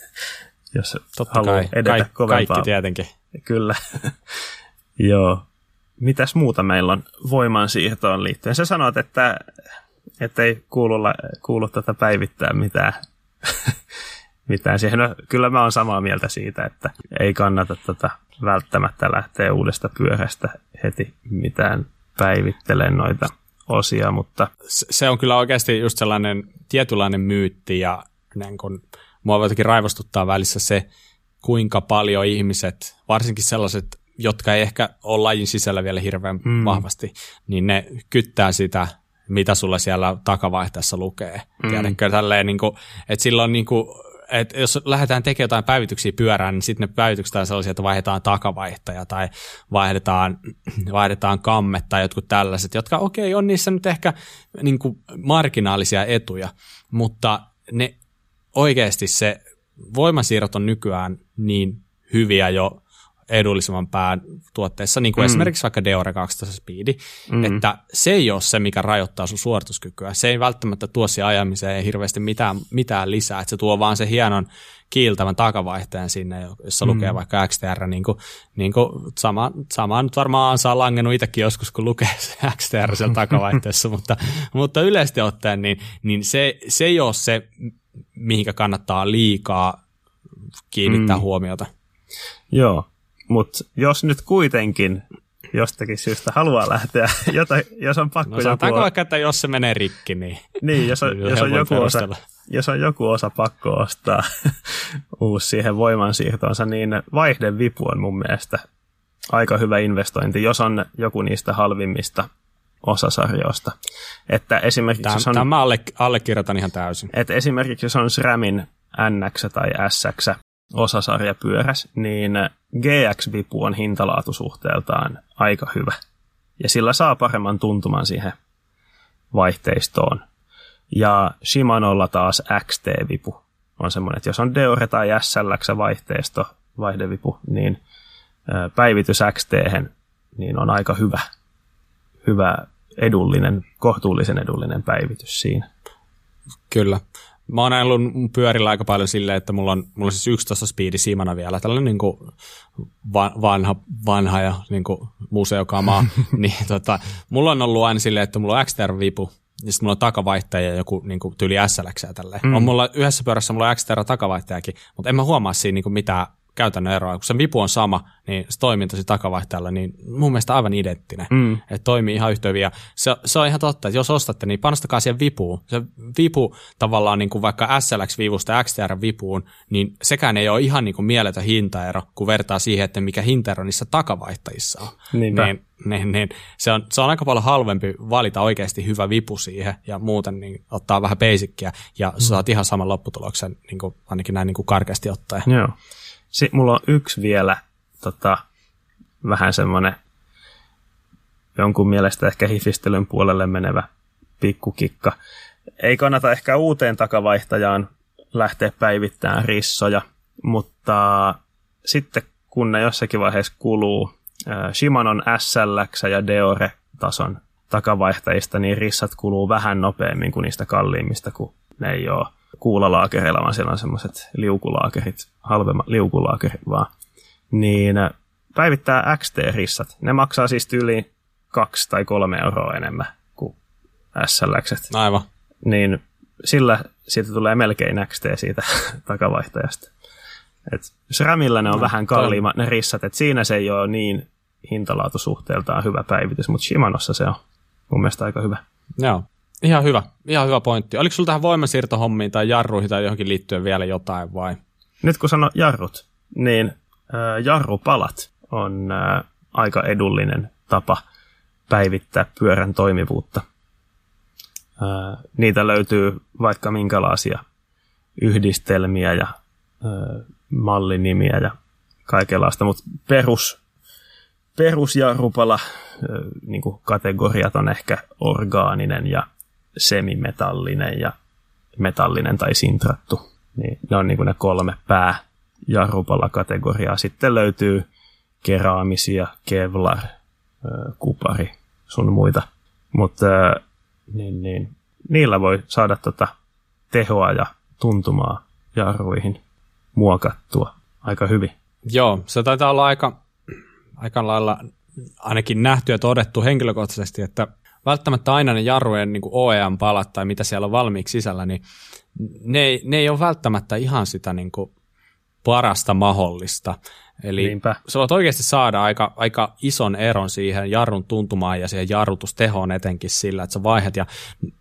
jos Totta haluaa kai. edetä Kaik, kovempaa. Kaikki tietenkin. Kyllä. Joo. Mitäs muuta meillä on voimansiirtoon liittyen? Sä sanoit, että, että ei kuulu, kuulu tätä päivittää mitään mitään siihen. No, kyllä mä oon samaa mieltä siitä, että ei kannata tota välttämättä lähteä uudesta pyörästä heti mitään päivittelen noita osia, mutta... Se on kyllä oikeasti just sellainen tietynlainen myytti ja niin kun, mua jotenkin raivostuttaa välissä se, kuinka paljon ihmiset, varsinkin sellaiset, jotka ei ehkä ole lajin sisällä vielä hirveän mm. vahvasti, niin ne kyttää sitä mitä sulla siellä takavaihteessa lukee. Mm. Tiedätkö, tälleen, niin kuin, että silloin niin kuin, että jos lähdetään tekemään jotain päivityksiä pyörään, niin sitten ne päivitykset on sellaisia, että vaihdetaan takavaihtaja tai vaihdetaan, vaihdetaan kammet tai jotkut tällaiset, jotka okei, okay, on niissä nyt ehkä niin kuin marginaalisia etuja, mutta ne oikeasti se voimasiirrot on nykyään niin hyviä jo edullisemman pään tuotteessa, niin kuin mm. esimerkiksi vaikka Deore 12 Speed, mm. että se ei ole se, mikä rajoittaa sun suorituskykyä. Se ei välttämättä tuo siihen ajamiseen hirveästi mitään, mitään lisää, että se tuo vaan se hienon kiiltävän takavaihtajan sinne, jossa mm. lukee vaikka XTR, niin kuin, niin kuin sama, sama nyt varmaan saa langennut itsekin joskus, kun lukee se XTR siellä takavaihteessa, mutta, mutta yleisesti ottaen, niin, niin se, se ei ole se, mihinkä kannattaa liikaa kiinnittää mm. huomiota. Joo, mutta jos nyt kuitenkin jostakin syystä haluaa lähteä, jota, jos on pakko no, joku... vaikka, että jos se menee rikki, niin... Niin, jos on, jos on, joku, osa, jos on joku osa pakko ostaa uusi siihen voimansiirtoonsa, niin vaihdevipu on mun mielestä aika hyvä investointi, jos on joku niistä halvimmista osasarjoista. Että esimerkiksi Tämä, jos on, tämä alle, allekirjoitan ihan täysin. Että esimerkiksi jos on SRAMin NX tai SX osasarjapyöräs, niin GX-vipu on hintalaatusuhteeltaan aika hyvä. Ja sillä saa paremman tuntuman siihen vaihteistoon. Ja Shimanolla taas XT-vipu on semmoinen, että jos on Deore tai SLX vaihteisto, vaihdevipu, niin päivitys XT niin on aika hyvä, hyvä edullinen, kohtuullisen edullinen päivitys siinä. Kyllä mä oon ajellut pyörillä aika paljon silleen, että mulla on, mulla on siis 11 speedi simana vielä, tällainen niin kuin vanha, vanha ja niin kuin museokamaa, niin tota, mulla on ollut aina silleen, että mulla on XTR-vipu, ja sitten mulla on takavaihtaja ja joku niin kuin, tyyli SLX ja tälleen. Mm. On mulla yhdessä pyörässä mulla on XTR takavaihtajakin, mutta en mä huomaa siinä niin kuin mitään käytännön eroa. Kun se vipu on sama, niin se toiminta siinä takavaihtajalla, niin mun mielestä aivan identtinen. Mm. Että toimii ihan yhtä hyvin. Se, se, on ihan totta, että jos ostatte, niin panostakaa siihen vipuun. Se vipu tavallaan niin kuin vaikka SLX-vivusta ja XTR-vipuun, niin sekään ei ole ihan niin kuin mieletön hintaero, kun vertaa siihen, että mikä hintaero niissä takavaihtajissa on. Niinpä. Niin, niin, niin, se, on, se on aika paljon halvempi valita oikeasti hyvä vipu siihen ja muuten niin ottaa vähän basickia ja mm. saat ihan saman lopputuloksen, niin kuin, ainakin näin niin kuin karkeasti ottaen. Joo. Sitten mulla on yksi vielä tota, vähän semmoinen jonkun mielestä ehkä hifistelyn puolelle menevä pikkukikka. Ei kannata ehkä uuteen takavaihtajaan lähteä päivittämään rissoja, mutta sitten kun ne jossakin vaiheessa kuluu Shimanon SLX ja Deore-tason takavaihtajista, niin rissat kuluu vähän nopeammin kuin niistä kalliimmista, kun ne ei ole kuulalaakereilla, vaan siellä on semmoiset liukulaakerit, halvemmat liukulaakerit vaan. Niin äh, päivittää XT-rissat. Ne maksaa siis yli kaksi tai kolme euroa enemmän kuin SLX. Aivan. Niin sillä siitä tulee melkein XT siitä takavaihtajasta. Et SRAMilla ne on no, vähän kalliimmat ne rissat, että siinä se ei ole niin hintalaatusuhteeltaan hyvä päivitys, mutta Shimanossa se on mun mielestä aika hyvä. Joo. Ihan hyvä, ihan hyvä pointti. Oliko sulla tähän voimansiirtohommiin tai jarruihin tai johonkin liittyen vielä jotain vai? Nyt kun sano jarrut, niin äh, jarrupalat on äh, aika edullinen tapa päivittää pyörän toimivuutta. Äh, niitä löytyy vaikka minkälaisia yhdistelmiä ja äh, mallinimiä ja kaikenlaista, mutta perus, perusjarrupala äh, niin kategoriat on ehkä orgaaninen ja semimetallinen ja metallinen tai sintrattu. Niin ne on niin kuin ne kolme pää jarrupala-kategoriaa. Sitten löytyy keraamisia, kevlar, kupari, sun muita. Mutta niin, niin, niillä voi saada tota tehoa ja tuntumaa jarruihin muokattua aika hyvin. Joo, se taitaa olla aika, aika lailla ainakin nähty ja todettu henkilökohtaisesti, että välttämättä aina ne jarrujen niin OEM-palat tai mitä siellä on valmiiksi sisällä, niin ne, ne ei ole välttämättä ihan sitä niin kuin parasta mahdollista. Eli Niinpä. sä voit oikeasti saada aika, aika ison eron siihen jarrun tuntumaan ja siihen jarrutustehoon etenkin sillä, että sä vaihdat. Ja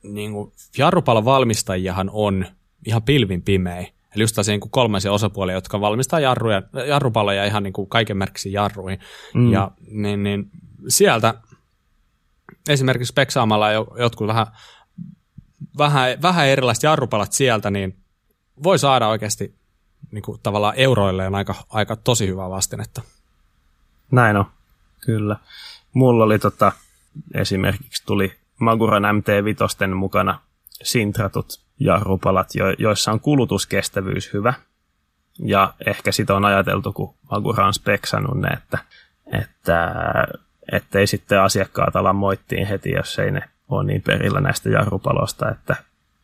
niin kuin, jarrupalon valmistajiahan on ihan pilvin pimeä. Eli just niin kuin kolmaisia osapuolia, jotka valmistaa jarruja, jarrupaloja ihan niin kuin kaiken merkiksi jarruihin. Mm. Ja niin, niin, sieltä esimerkiksi speksaamalla jotkut vähän, vähän, vähän erilaiset jarrupalat sieltä, niin voi saada oikeasti niin kuin tavallaan euroilleen aika, aika tosi hyvää vastinetta. Näin on, kyllä. Mulla oli tota, esimerkiksi tuli Maguran MT-vitosten mukana sintratut jarrupalat, jo, joissa on kulutuskestävyys hyvä. Ja ehkä sitä on ajateltu, kun Magura on speksannut ne, että, että ettei sitten asiakkaat ala moittiin heti, jos ei ne ole niin perillä näistä jarrupalosta, että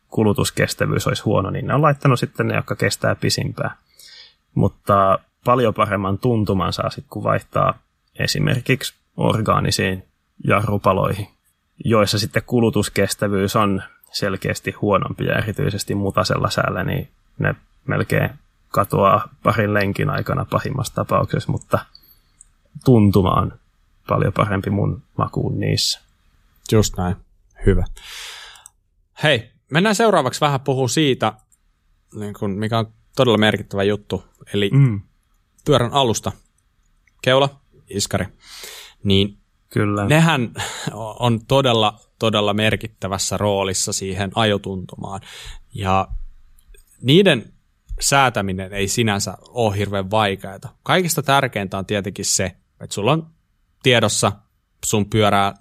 kulutuskestävyys olisi huono, niin ne on laittanut sitten ne, jotka kestää pisimpää. Mutta paljon paremman tuntuman saa sitten, kun vaihtaa esimerkiksi orgaanisiin jarrupaloihin, joissa sitten kulutuskestävyys on selkeästi huonompi ja erityisesti mutasella säällä, niin ne melkein katoaa parin lenkin aikana pahimmassa tapauksessa, mutta tuntuma on paljon parempi mun makuun niissä. Just näin. Hyvä. Hei, mennään seuraavaksi vähän puhua siitä, niin kun, mikä on todella merkittävä juttu, eli mm. pyörän alusta, keula, iskari. Niin Kyllä. nehän on todella, todella merkittävässä roolissa siihen ajotuntumaan. Ja niiden säätäminen ei sinänsä ole hirveän vaikeaa. Kaikista tärkeintä on tietenkin se, että sulla on tiedossa sun pyörää,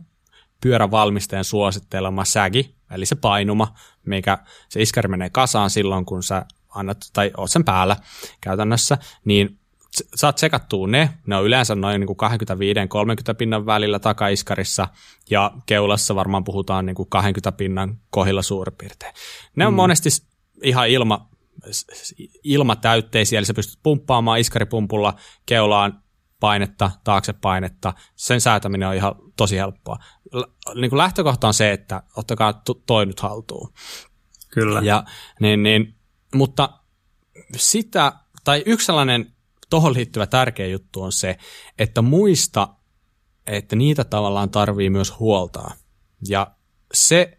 pyörävalmistajan suosittelema sägi, eli se painuma, mikä se iskari menee kasaan silloin, kun sä annat, tai oot sen päällä käytännössä, niin saat tsekattua ne, ne on yleensä noin niin 25-30 pinnan välillä takaiskarissa, ja keulassa varmaan puhutaan niin kuin 20 pinnan kohdilla suurin piirtein. Ne on mm. monesti ihan ilma, ilmatäytteisiä, eli sä pystyt pumppaamaan iskaripumpulla keulaan painetta, taakse painetta, sen säätäminen on ihan tosi helppoa. Niin kuin lähtökohta on se, että ottakaa toi nyt haltuun. Kyllä. Ja, niin, niin, mutta sitä, tai yksi sellainen tuohon liittyvä tärkeä juttu on se, että muista, että niitä tavallaan tarvii myös huoltaa. Ja se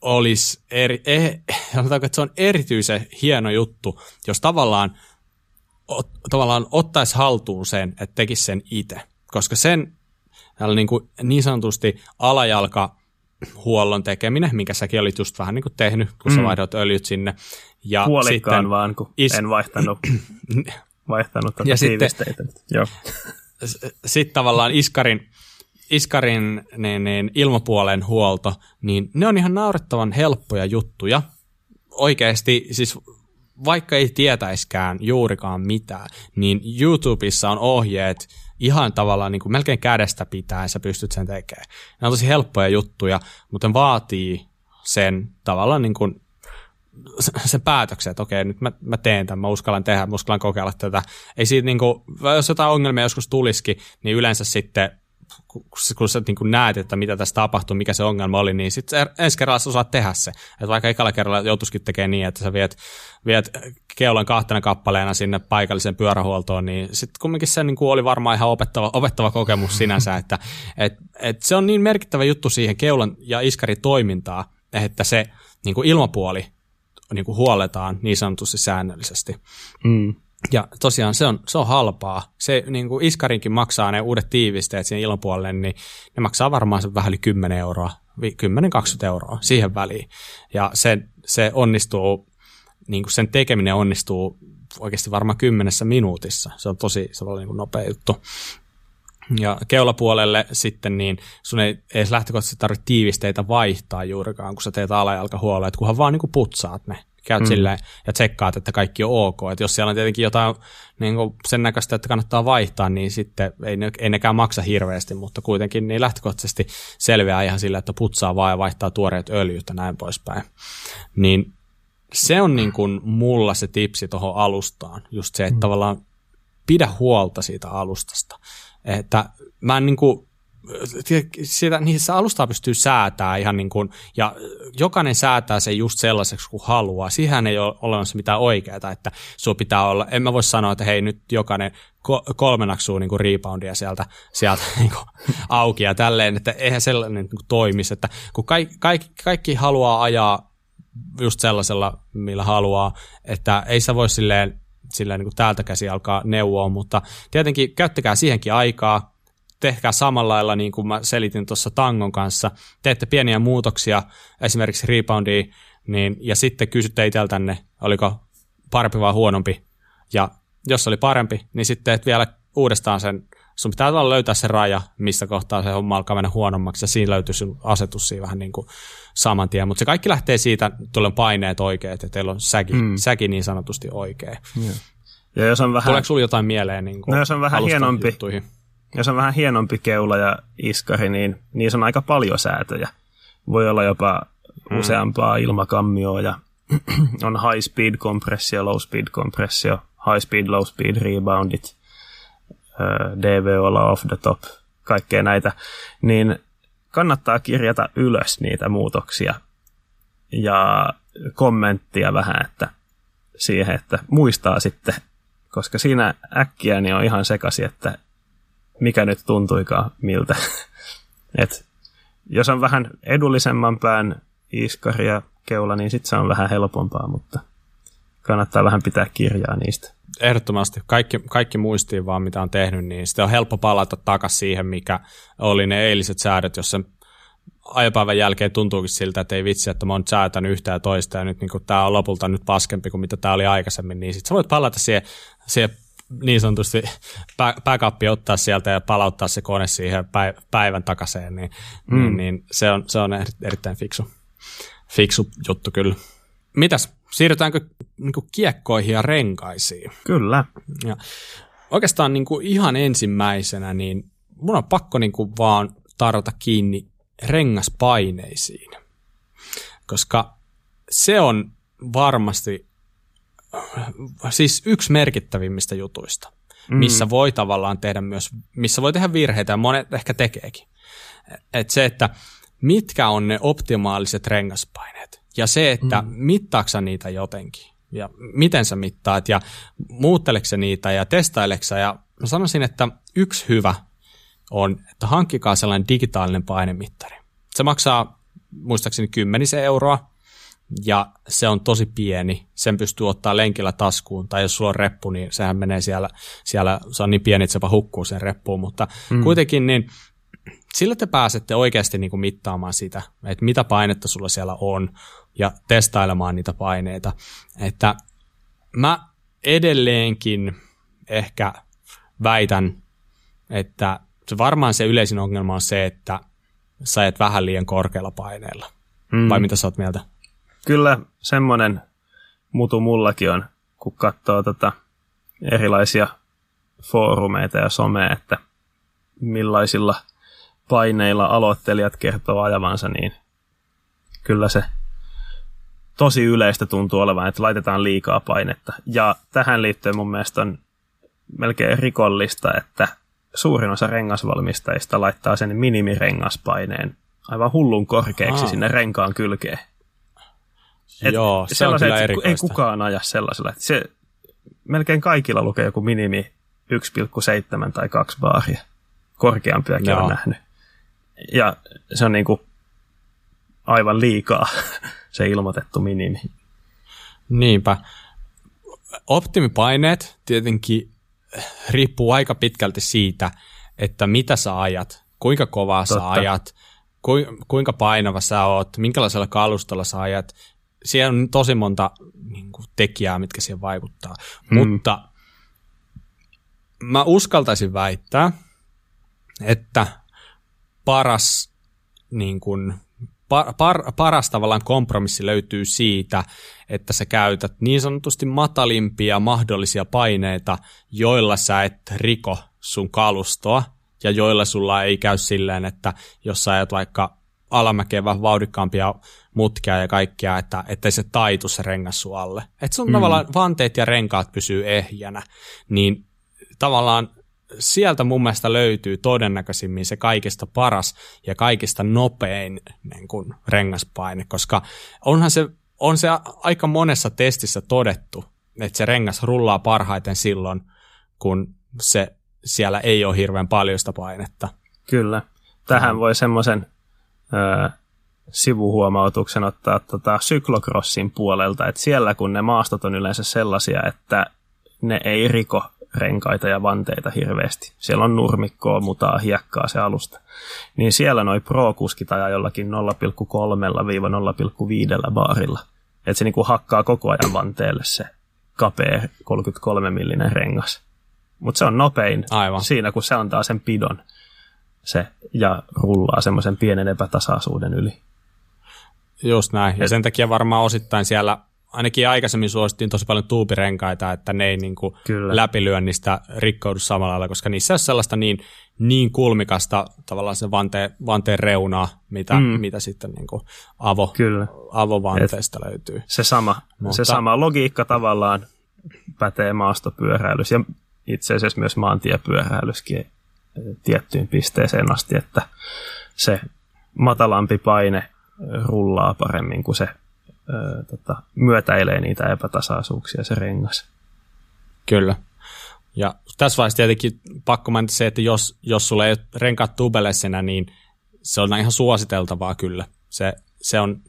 olisi, eri, eh, että se on erityisen hieno juttu, jos tavallaan ot, tavallaan ottaisi haltuun sen, että tekisi sen itse. Koska sen niin, kuin niin sanotusti alajalka huollon tekeminen, minkä säkin olit just vähän niin kuin tehnyt, kun mm. sä vaihdoit öljyt sinne. Ja Huolikkaan sitten, vaan, kun is... en vaihtanut, vaihtanut ja tiivisteitä. Sitten tavallaan iskarin, iskarin niin, niin, ilmapuolen huolto, niin ne on ihan naurettavan helppoja juttuja. Oikeasti, siis vaikka ei tietäiskään juurikaan mitään, niin YouTubessa on ohjeet ihan tavallaan niin kuin melkein kädestä pitää, sä pystyt sen tekemään. Ne on tosi helppoja juttuja, mutta vaatii sen tavallaan niin kuin sen päätöksen, että okei, nyt mä, mä teen tämän, mä uskallan tehdä, mä uskallan kokeilla tätä. Ei siitä, niin kuin, jos jotain ongelmia joskus tulisikin, niin yleensä sitten kun sä niin kun näet, että mitä tässä tapahtuu, mikä se ongelma oli, niin sitten ensi kerralla sä osaat tehdä se. Että vaikka ekalla kerralla joutuisikin tekemään niin, että sä viet, viet keulan kahtena kappaleena sinne paikalliseen pyörähuoltoon, niin sitten kumminkin se niin oli varmaan ihan opettava, opettava kokemus sinänsä, että et, et se on niin merkittävä juttu siihen keulan ja iskarin toimintaa, että se niin ilmapuoli niin huoletaan niin sanotusti säännöllisesti. Mm. Ja tosiaan se on, se on halpaa. Se niin kuin Iskarinkin maksaa ne uudet tiivisteet siihen ilmapuolelle, niin ne maksaa varmaan se vähän yli 10 euroa, 10-20 euroa siihen väliin. Ja se, se onnistuu, niin kuin sen tekeminen onnistuu oikeasti varmaan kymmenessä minuutissa. Se on tosi se on niin kuin nopea juttu. Ja keulapuolelle sitten, niin sun ei edes lähtökohtaisesti tarvitse tiivisteitä vaihtaa juurikaan, kun sä teet alajalkahuolella, että kunhan vaan niin kuin putsaat ne käyt mm. silleen ja tsekkaat, että kaikki on ok. Et jos siellä on tietenkin jotain niin kuin sen näköistä, että kannattaa vaihtaa, niin sitten ei, ne, ei nekään maksa hirveästi, mutta kuitenkin niin lähtökohtaisesti selviää ihan sillä, että putsaa vaan ja vaihtaa tuoreet öljyt ja näin poispäin. Niin se on niin kuin mulla se tipsi tuohon alustaan, just se, että mm. tavallaan pidä huolta siitä alustasta. Että mä en niin kuin, sitä, niissä alustaa pystyy säätää ihan niin kuin, ja jokainen säätää sen just sellaiseksi kuin haluaa. Siihen ei ole olemassa mitään oikeaa, että sulla pitää olla, en mä voi sanoa, että hei nyt jokainen ko- kolme naksuu niin kuin reboundia sieltä, sieltä niin kuin auki ja tälleen, että eihän sellainen niin toimisi, että kun kaikki, kaikki, kaikki haluaa ajaa just sellaisella, millä haluaa, että ei sä voi silleen, silleen niin kuin täältä käsi alkaa neuvoa, mutta tietenkin käyttäkää siihenkin aikaa, tehkää samalla lailla, niin kuin mä selitin tuossa tangon kanssa, teette pieniä muutoksia, esimerkiksi reboundiin, niin, ja sitten kysytte itseltänne, oliko parempi vai huonompi, ja jos oli parempi, niin sitten teet vielä uudestaan sen, sun pitää olla löytää se raja, missä kohtaa se homma alkaa mennä huonommaksi, ja siinä löytyy sun asetus siinä vähän niin kuin saman tien, mutta se kaikki lähtee siitä, tulee paineet oikeat, ja teillä on säki, mm. säki niin sanotusti oikea. Yeah. Ja jos on vähän... Tuleeko sulla jotain mieleen niin kuin no, jos on vähän hienompi, juttuihin? Jos on vähän hienompi keula ja iskari, niin niissä on aika paljon säätöjä. Voi olla jopa mm. useampaa ilmakammioa ja on high speed kompressio, low speed kompressio, high speed, low speed reboundit, DV olla off the top, kaikkea näitä, niin kannattaa kirjata ylös niitä muutoksia ja kommenttia vähän että siihen, että muistaa sitten, koska siinä äkkiä niin on ihan sekasi, että mikä nyt tuntuikaan miltä. Et jos on vähän edullisemman pään iskari ja keula, niin sitten se on vähän helpompaa, mutta kannattaa vähän pitää kirjaa niistä. Ehdottomasti. Kaikki, kaikki muistiin vaan, mitä on tehnyt, niin sitten on helppo palata takaisin siihen, mikä oli ne eiliset säädöt, jos sen ajopäivän jälkeen tuntuukin siltä, että ei vitsi, että mä oon säätänyt yhtä ja toista ja nyt niin tämä on lopulta nyt paskempi kuin mitä tämä oli aikaisemmin, niin sitten sä voit palata siihen, siihen niin sanotusti backup ottaa sieltä ja palauttaa se kone siihen päivän takaisin, niin, mm. niin, niin se, on, se on erittäin fiksu, fiksu juttu kyllä. Mitäs, siirrytäänkö niin kiekkoihin ja renkaisiin? Kyllä. Ja oikeastaan niin kuin ihan ensimmäisenä, niin mun on pakko niin kuin vaan tarjota kiinni rengaspaineisiin, koska se on varmasti siis yksi merkittävimmistä jutuista, mm. missä voi tavallaan tehdä myös, missä voi tehdä virheitä ja monet ehkä tekeekin. Et se, että mitkä on ne optimaaliset rengaspaineet ja se, että mm. mittaaksa niitä jotenkin ja miten sä mittaat ja muutteleksä niitä ja testaileksa ja mä sanoisin, että yksi hyvä on, että hankkikaa sellainen digitaalinen painemittari. Se maksaa muistaakseni kymmenisen euroa, ja se on tosi pieni. Sen pystyy ottaa lenkillä taskuun, tai jos sulla on reppu, niin sehän menee siellä, siellä se on niin pieni, että se vaan hukkuu sen reppuun, mutta mm. kuitenkin niin sillä te pääsette oikeasti niin kuin mittaamaan sitä, että mitä painetta sulla siellä on, ja testailemaan niitä paineita. Että mä edelleenkin ehkä väitän, että se varmaan se yleisin ongelma on se, että sä et vähän liian korkealla paineella. Mm. Vai mitä sä oot mieltä? Kyllä semmoinen mutu mullakin on, kun katsoo tota erilaisia foorumeita ja somea, että millaisilla paineilla aloittelijat kertoo ajavansa, niin kyllä se tosi yleistä tuntuu olevan, että laitetaan liikaa painetta. Ja tähän liittyen mun mielestä on melkein rikollista, että suurin osa rengasvalmistajista laittaa sen minimirengaspaineen aivan hullun korkeaksi Aa. sinne renkaan kylkeen. Et Joo, se on kyllä Ei kukaan aja sellaisella. Se, melkein kaikilla lukee joku minimi 1,7 tai 2 baaria. Korkeampiakin Joo. on nähnyt. Ja se on niin kuin aivan liikaa se ilmoitettu minimi. Niinpä. Optimipaineet tietenkin riippuu aika pitkälti siitä, että mitä sä ajat, kuinka kovaa Totta. sä ajat, kuinka painava sä oot, minkälaisella kalustolla sä ajat, siellä on tosi monta niin kuin, tekijää, mitkä siihen vaikuttaa. Mm. Mutta mä uskaltaisin väittää, että paras, niin kuin, par, par, paras tavallaan kompromissi löytyy siitä, että sä käytät niin sanotusti matalimpia mahdollisia paineita, joilla sä et riko sun kalustoa, ja joilla sulla ei käy silleen, että jos sä ajat vaikka alamäkeen vähän vauhdikkaampia mutkia ja kaikkia, että ettei se taitu se rengas alle. Että sun mm. tavallaan vanteet ja renkaat pysyy ehjänä, niin tavallaan sieltä mun mielestä löytyy todennäköisimmin se kaikista paras ja kaikista nopein niin kuin rengaspaine, koska onhan se, on se aika monessa testissä todettu, että se rengas rullaa parhaiten silloin, kun se siellä ei ole hirveän paljon sitä painetta. Kyllä. Tähän voi semmoisen sivuhuomautuksen ottaa tota syklokrossin puolelta, että siellä kun ne maastot on yleensä sellaisia, että ne ei riko renkaita ja vanteita hirveästi. Siellä on nurmikkoa, mutaa, hiekkaa se alusta. Niin siellä noi pro-kuskit ajaa jollakin 0,3-0,5 baarilla. Että se niinku hakkaa koko ajan vanteelle se kapea 33 millinen rengas. Mutta se on nopein Aivan. siinä, kun se antaa sen pidon se, ja rullaa semmoisen pienen epätasaisuuden yli. Just näin. Ja sen takia varmaan osittain siellä ainakin aikaisemmin suosittiin tosi paljon tuupirenkaita, että ne ei niin kuin läpilyönnistä rikkoudu samalla lailla, koska niissä on sellaista niin, niin kulmikasta tavallaan se vanteen, vanteen reunaa, mitä, mm. mitä sitten niin kuin avo, Kyllä. avovanteesta Et löytyy. Se sama, Mutta, se sama logiikka tavallaan pätee maastopyöräilys ja itse asiassa myös maantiepyöräilyskin tiettyyn pisteeseen asti, että se matalampi paine rullaa paremmin kuin se ö, tota, myötäilee niitä epätasaisuuksia se rengas. Kyllä. Ja tässä vaiheessa tietenkin pakko mainita se, että jos, jos sulla ei renkaat tubelessenä, niin se on ihan suositeltavaa kyllä. Se, se on,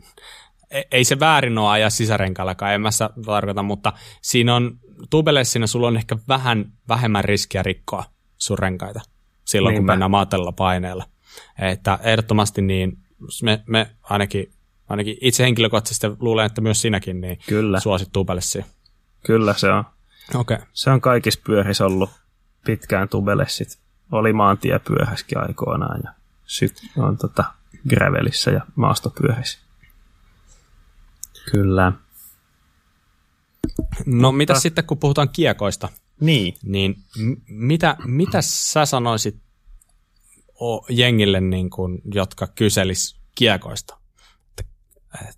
e, ei se väärin ole ajaa sisärenkaallakaan, en mä sitä tarkoita, mutta siinä on tubelessina sulla on ehkä vähän vähemmän riskiä rikkoa sun renkaita silloin, Niinpä. kun mennään maatella paineella. Että ehdottomasti niin me, me ainakin ainakin itse henkilökohtaisesti luulen, että myös sinäkin niin Kyllä. suosit tubelessia. Kyllä se on. Okay. Se on kaikissa pyörissä ollut pitkään tubelessit. Oli maantiepyöhäskin aikoinaan ja sy- on tota gravelissä ja maastopyöhissä. Kyllä. No mitä sitten, kun puhutaan kiekoista? Niin. Niin m- mitä, mitä sä sanoisit o, jengille, niin kun, jotka kyselis kiekoista?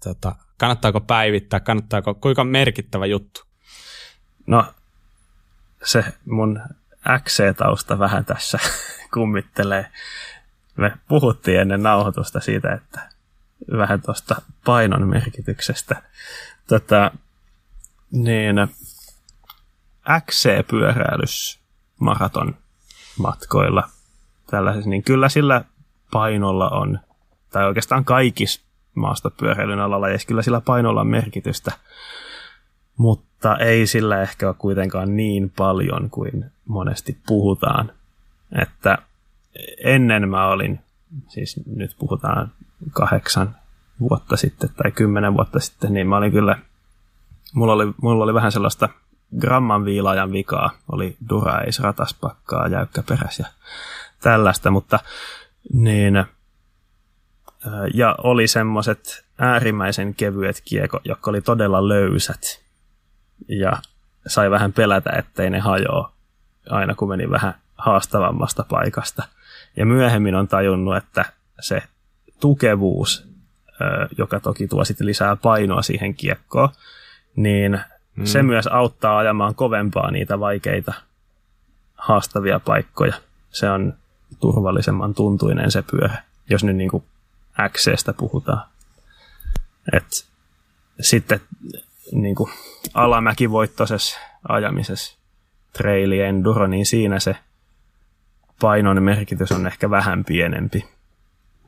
tota, kannattaako päivittää, kannattaako, kuinka merkittävä juttu? No, se mun XC-tausta vähän tässä kummittelee. Me puhuttiin ennen nauhoitusta siitä, että vähän tuosta painon merkityksestä. Tota, niin XC-pyöräilys maraton matkoilla tällaisessa, niin kyllä sillä painolla on, tai oikeastaan kaikissa maastopyöräilyn alalla, ja kyllä sillä painolla on merkitystä, mutta ei sillä ehkä ole kuitenkaan niin paljon kuin monesti puhutaan. Että ennen mä olin, siis nyt puhutaan kahdeksan vuotta sitten tai kymmenen vuotta sitten, niin mä olin kyllä, mulla oli, mulla oli vähän sellaista gramman viilaajan vikaa, oli durais, rataspakkaa, jäykkäperäs ja tällaista, mutta niin ja oli semmoiset äärimmäisen kevyet kiekot, jotka oli todella löysät. Ja sai vähän pelätä, ettei ne hajoa aina kun meni vähän haastavammasta paikasta. Ja myöhemmin on tajunnut, että se tukevuus, joka toki tuo sitten lisää painoa siihen kiekkoon, niin mm. se myös auttaa ajamaan kovempaa niitä vaikeita haastavia paikkoja. Se on turvallisemman tuntuinen se pyörä, jos nyt niin kuin XCstä puhutaan. Et sitten niin kuin alamäkivoittoisessa ajamisessa traili enduro, niin siinä se painon merkitys on ehkä vähän pienempi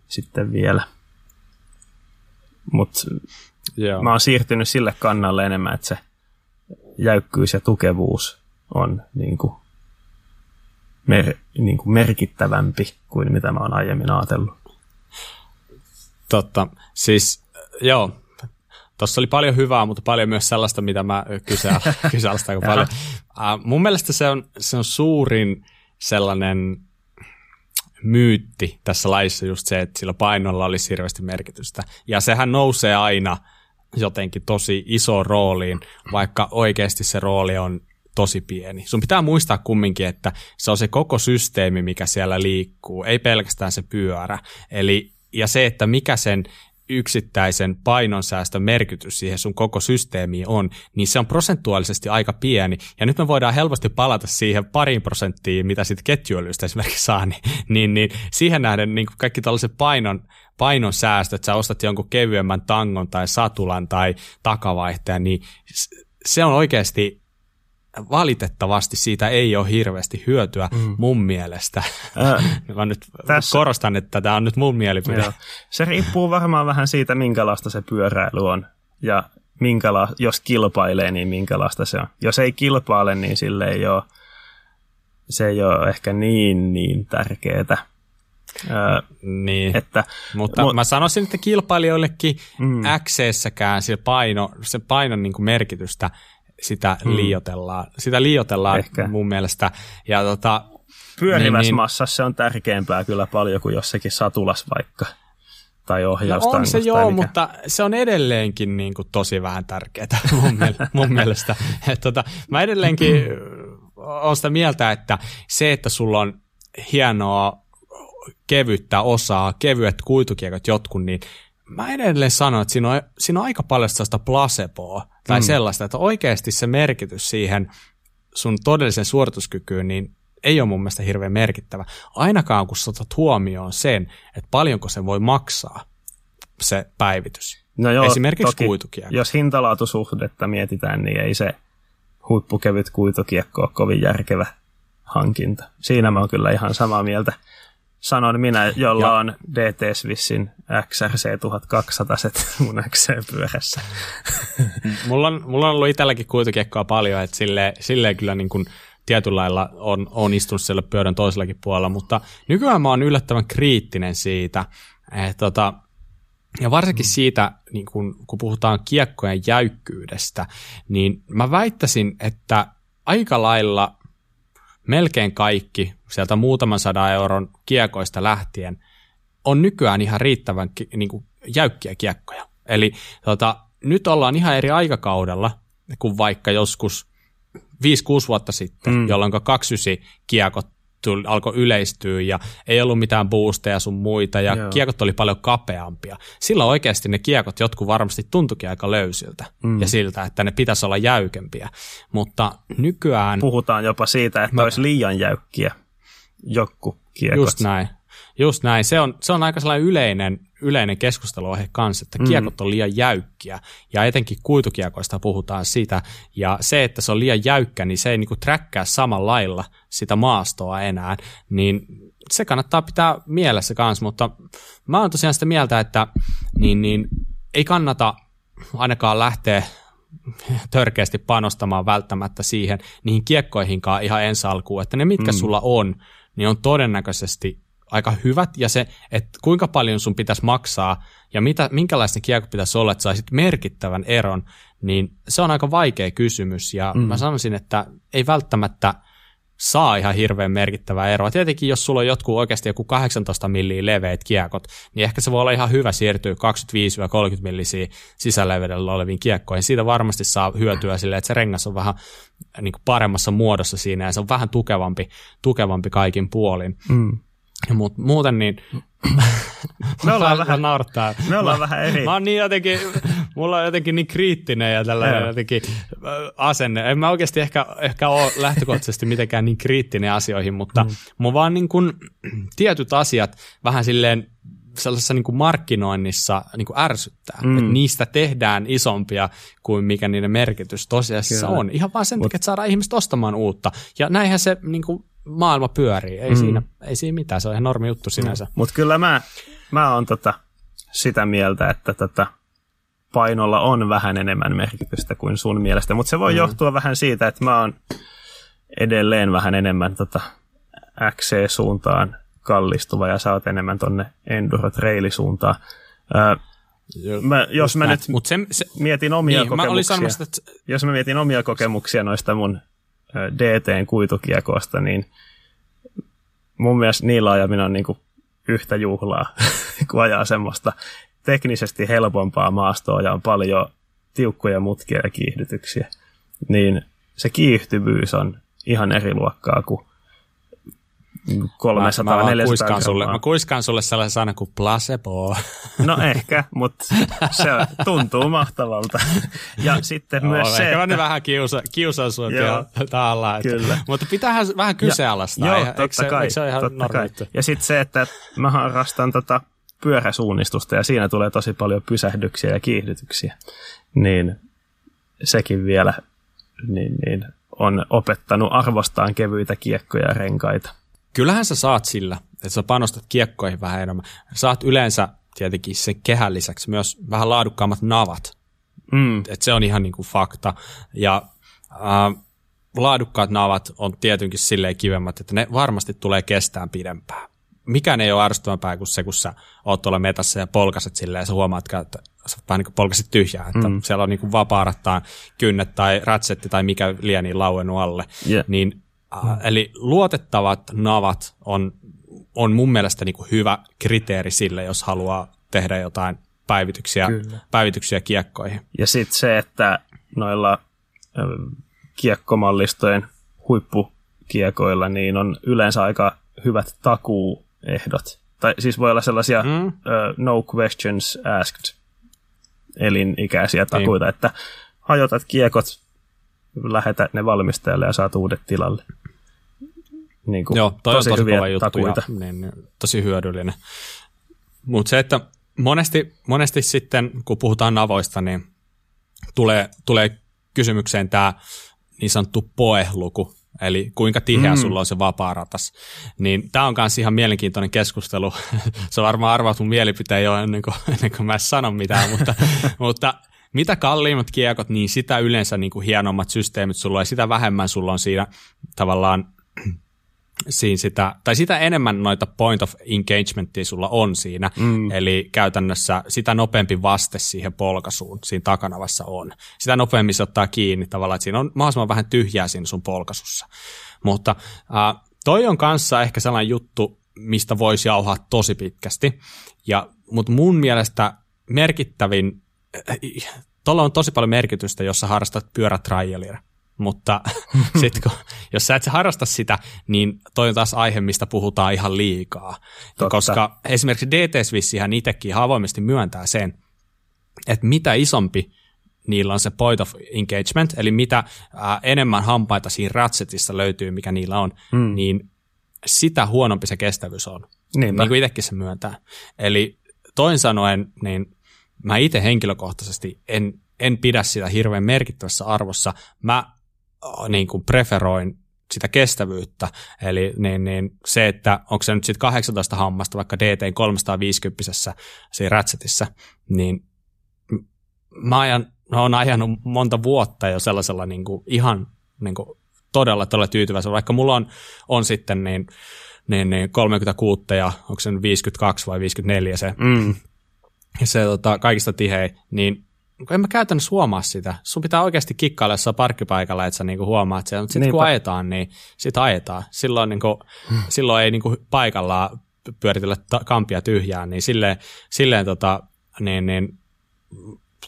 sitten vielä. Mutta mä oon siirtynyt sille kannalle enemmän, että se jäykkyys ja tukevuus on niin kuin mer, niin kuin merkittävämpi kuin mitä mä oon aiemmin ajatellut. Totta. Siis joo, Tuossa oli paljon hyvää, mutta paljon myös sellaista, mitä mä kyseenalaistan aika paljon. Uh, mun mielestä se on, se on suurin sellainen myytti tässä laissa just se, että sillä painolla olisi hirveästi merkitystä. Ja sehän nousee aina jotenkin tosi iso rooliin, vaikka oikeasti se rooli on tosi pieni. Sun pitää muistaa kumminkin, että se on se koko systeemi, mikä siellä liikkuu, ei pelkästään se pyörä. Eli ja se, että mikä sen yksittäisen painonsäästön merkitys siihen sun koko systeemiin on, niin se on prosentuaalisesti aika pieni. Ja nyt me voidaan helposti palata siihen pariin prosenttiin, mitä sitten ketjuöljystä esimerkiksi saa, niin, niin, niin siihen nähden niin kaikki tällaiset painon, painon säästöt, sä ostat jonkun kevyemmän tangon tai satulan tai takavaihtajan, niin se on oikeasti valitettavasti siitä ei ole hirveästi hyötyä mm. mun mielestä. Äh, Mä nyt tässä, korostan, että tämä on nyt mun mielipide. Joo. Se riippuu varmaan vähän siitä, minkälaista se pyöräily on. Ja minkäla, jos kilpailee, niin minkälaista se on. Jos ei kilpaile, niin sille ei ole, se ei ole ehkä niin, niin tärkeää. Öö, niin, että, mutta mu- mä sanoisin, että kilpailijoillekin mm. XC-säkään se, paino, se painon niin kuin merkitystä sitä mm. liiotellaan, sitä liiotellaan Ehkä. mun mielestä. Ja tota, Pyörivässä niin, niin, massassa se on tärkeämpää kyllä paljon kuin jossakin satulas vaikka tai ohjausta. No on se joo, mikä. mutta se on edelleenkin niin kuin tosi vähän tärkeää mun, mielestä. mun mielestä. Et tota, mä edelleenkin olen sitä mieltä, että se, että sulla on hienoa kevyttä osaa, kevyet kuitukiekot jotkut, niin mä edelleen sanon, että siinä on, siinä on aika paljon sellaista placeboa tai mm. sellaista, että oikeasti se merkitys siihen sun todellisen suorituskykyyn, niin ei ole mun mielestä hirveän merkittävä. Ainakaan kun otat huomioon sen, että paljonko se voi maksaa se päivitys. No joo, Esimerkiksi toki, kuitukiekko. Jos hintalaatusuhdetta mietitään, niin ei se huippukevyt kuitukiekko ole kovin järkevä hankinta. Siinä mä oon kyllä ihan samaa mieltä sanon minä, jolla ja. on DT Swissin XRC 1200 mun XC-pyörässä. mulla, on, mulla on ollut itselläkin kuitukiekkoa paljon, että silleen, silleen kyllä niin kuin tietyllä lailla on, on istunut siellä pyörän toisellakin puolella, mutta nykyään mä oon yllättävän kriittinen siitä, että tota, ja varsinkin mm. siitä, niin kun, kun puhutaan kiekkojen jäykkyydestä, niin mä väittäisin, että aika lailla melkein kaikki sieltä muutaman sadan euron kiekoista lähtien on nykyään ihan riittävän niin kuin, jäykkiä kiekkoja. Eli tota, nyt ollaan ihan eri aikakaudella kuin vaikka joskus 5-6 vuotta sitten, mm. jolloin 29 kiekot tuli, alkoi yleistyä ja ei ollut mitään boosteja sun muita ja Joo. kiekot oli paljon kapeampia. Silloin oikeasti ne kiekot jotkut varmasti tuntuikin aika löysiltä mm. ja siltä, että ne pitäisi olla jäykempiä. Mutta nykyään... Puhutaan jopa siitä, että mä... olisi liian jäykkiä joku kiekot. Just näin. Just näin. Se on, se on aika sellainen yleinen, yleinen keskusteluaihe kanssa, että mm. kiekot on liian jäykkiä. Ja etenkin kuitukiekoista puhutaan sitä. Ja se, että se on liian jäykkä, niin se ei niinku träkkää samalla lailla sitä maastoa enää. Niin se kannattaa pitää mielessä kanssa, mutta mä oon tosiaan sitä mieltä, että niin, niin, ei kannata ainakaan lähteä törkeästi panostamaan välttämättä siihen niihin kiekkoihinkaan ihan ensi alkuun, että ne mitkä mm. sulla on, niin on todennäköisesti aika hyvät, ja se, että kuinka paljon sun pitäisi maksaa, ja mitä, minkälaista kiekko pitäisi olla, että saisit merkittävän eron, niin se on aika vaikea kysymys, ja mm. mä sanoisin, että ei välttämättä saa ihan hirveän merkittävää eroa. Tietenkin, jos sulla on jotkut oikeasti joku 18 milliä leveät kiekot, niin ehkä se voi olla ihan hyvä siirtyä 25-30 millisiä sisälevedellä oleviin kiekkoihin. Siitä varmasti saa hyötyä sille, että se rengas on vähän niin kuin paremmassa muodossa siinä ja se on vähän tukevampi, tukevampi kaikin puolin. Mm. Mutta muuten niin, me ollaan vähän, naurattaa. Me ollaan mä, vähän eri. Mä oon niin jotenkin, mulla on jotenkin niin kriittinen ja tällainen jotenkin asenne. En mä oikeasti ehkä, ehkä ole lähtökohtaisesti mitenkään niin kriittinen asioihin, mutta mm. mun vaan niin kuin, tietyt asiat vähän silleen sellaisessa niin kuin markkinoinnissa niin kuin ärsyttää, mm. että niistä tehdään isompia kuin mikä niiden merkitys tosiasiassa Kyllä. on. Ihan vaan sen takia, että saadaan ihmiset ostamaan uutta. Ja näinhän se niin kuin, maailma pyörii. Ei, mm. siinä, ei siinä mitään, se on ihan normi juttu sinänsä. Mm. Mutta kyllä mä, mä oon tota, sitä mieltä, että tota, painolla on vähän enemmän merkitystä kuin sun mielestä, mutta se voi mm. johtua vähän siitä, että mä oon edelleen vähän enemmän tota, XC-suuntaan kallistuva ja sä oot enemmän tonne enduro suuntaan. Öö, mä, jos mä nyt Mut se, se, mietin omia niin, kokemuksia, mä että... jos mä mietin omia kokemuksia noista mun DTn kuitukiekosta, niin mun mielestä niillä ajaminen on niin kuin yhtä juhlaa, kun ajaa semmoista teknisesti helpompaa maastoa ja on paljon tiukkoja mutkia ja kiihdytyksiä. Niin se kiihtyvyys on ihan eri luokkaa kuin 300 mä, mä 400 sulle, mä kuiskaan sulle sellaisen sanan kuin placebo. No ehkä, mutta se tuntuu mahtavalta. Ja sitten no, myös se, että... mä vähän kiusa, kiusaan sua taalla. Kyllä. Mutta pitäähän vähän kyseenalaistaa. Joo, totta eikö se, kai. Se ihan totta kai. Ja sitten se, että mä harrastan tota pyöräsuunnistusta ja siinä tulee tosi paljon pysähdyksiä ja kiihdytyksiä. Niin sekin vielä niin, niin on opettanut arvostaan kevyitä kiekkoja ja renkaita. Kyllähän sä saat sillä, että sä panostat kiekkoihin vähän enemmän. Saat yleensä tietenkin sen kehän lisäksi myös vähän laadukkaammat navat. Mm. Et se on ihan niin kuin fakta. Ja äh, laadukkaat navat on tietenkin silleen kivemmat, että ne varmasti tulee kestään pidempään. Mikään ei ole ärsyttävämpää kuin se, kun sä oot tuolla metassa ja polkaset silleen ja sä huomaat, että sä vähän niin kuin polkasit tyhjää, että mm. siellä on niin kuin vapaarattaan kynnet tai ratsetti tai mikä lieni lauennut alle. Yeah. Niin, äh, eli luotettavat navat on, on mun mielestä niin kuin hyvä kriteeri sille, jos haluaa tehdä jotain päivityksiä, päivityksiä kiekkoihin. Ja sitten se, että noilla kiekkomallistojen huippukiekoilla niin on yleensä aika hyvät takuuehdot. Tai siis voi olla sellaisia mm. uh, no questions asked elinikäisiä takuita, niin. että hajotat kiekot, lähetät ne valmistajalle ja saat uudet tilalle. Niin kuin, Joo, toi tosi, on tosi hyviä juttu takuita. Ja, niin, niin, tosi hyödyllinen. Mutta se, että monesti, monesti sitten, kun puhutaan navoista, niin tulee, tulee kysymykseen tämä niin sanottu poe-luku, eli kuinka tiheä mm. sulla on se vapaa ratas. Niin tämä on myös ihan mielenkiintoinen keskustelu. se varmaan arvaat mun mielipiteen jo ennen kuin, ennen kuin mä sanon mitään, mutta, mutta mitä kalliimmat kiekot, niin sitä yleensä niin kuin hienommat systeemit sulla on, ja sitä vähemmän sulla on siinä tavallaan siinä sitä, tai sitä enemmän noita point of engagementia sulla on siinä, mm. eli käytännössä sitä nopeampi vaste siihen polkasuun siinä takanavassa on. Sitä nopeammin se ottaa kiinni tavallaan, että siinä on mahdollisimman vähän tyhjää siinä sun polkasussa. Mutta äh, toi on kanssa ehkä sellainen juttu, mistä voisi jauhaa tosi pitkästi, ja, mutta mun mielestä merkittävin, äh, tuolla on tosi paljon merkitystä, jos sä harrastat pyörätraileria mutta sit kun, jos sä et harrasta sitä, niin toi on taas aihe, mistä puhutaan ihan liikaa. Totta. Koska esimerkiksi DT Swissihän itsekin avoimesti myöntää sen, että mitä isompi niillä on se point of engagement, eli mitä ää, enemmän hampaita siinä ratsetissa löytyy, mikä niillä on, mm. niin sitä huonompi se kestävyys on. Niinpä. Niin kuin itsekin se myöntää. Eli toin sanoen, niin mä itse henkilökohtaisesti en, en pidä sitä hirveän merkittävässä arvossa. Mä niin kuin preferoin sitä kestävyyttä. Eli niin, niin se, että onko se nyt sitten 18 hammasta vaikka DT 350 siinä Ratchetissa, niin mä ajan, no, on ajanut monta vuotta jo sellaisella niin kuin ihan niin kuin todella, todella tyytyväisellä, vaikka mulla on, on sitten niin, niin, niin 36 ja onko se 52 vai 54 se, mm. se tota, kaikista tihein, niin en mä käytännössä huomaa sitä. Sun pitää oikeasti kikkailla jossain parkkipaikalla, että sä niinku huomaat sen. Mutta sitten kun ajetaan, niin sit ajetaan. Silloin, niinku, hmm. silloin ei niinku paikallaan pyöritellä ta- kampia tyhjään, niin silleen, silleen tota, niin, niin,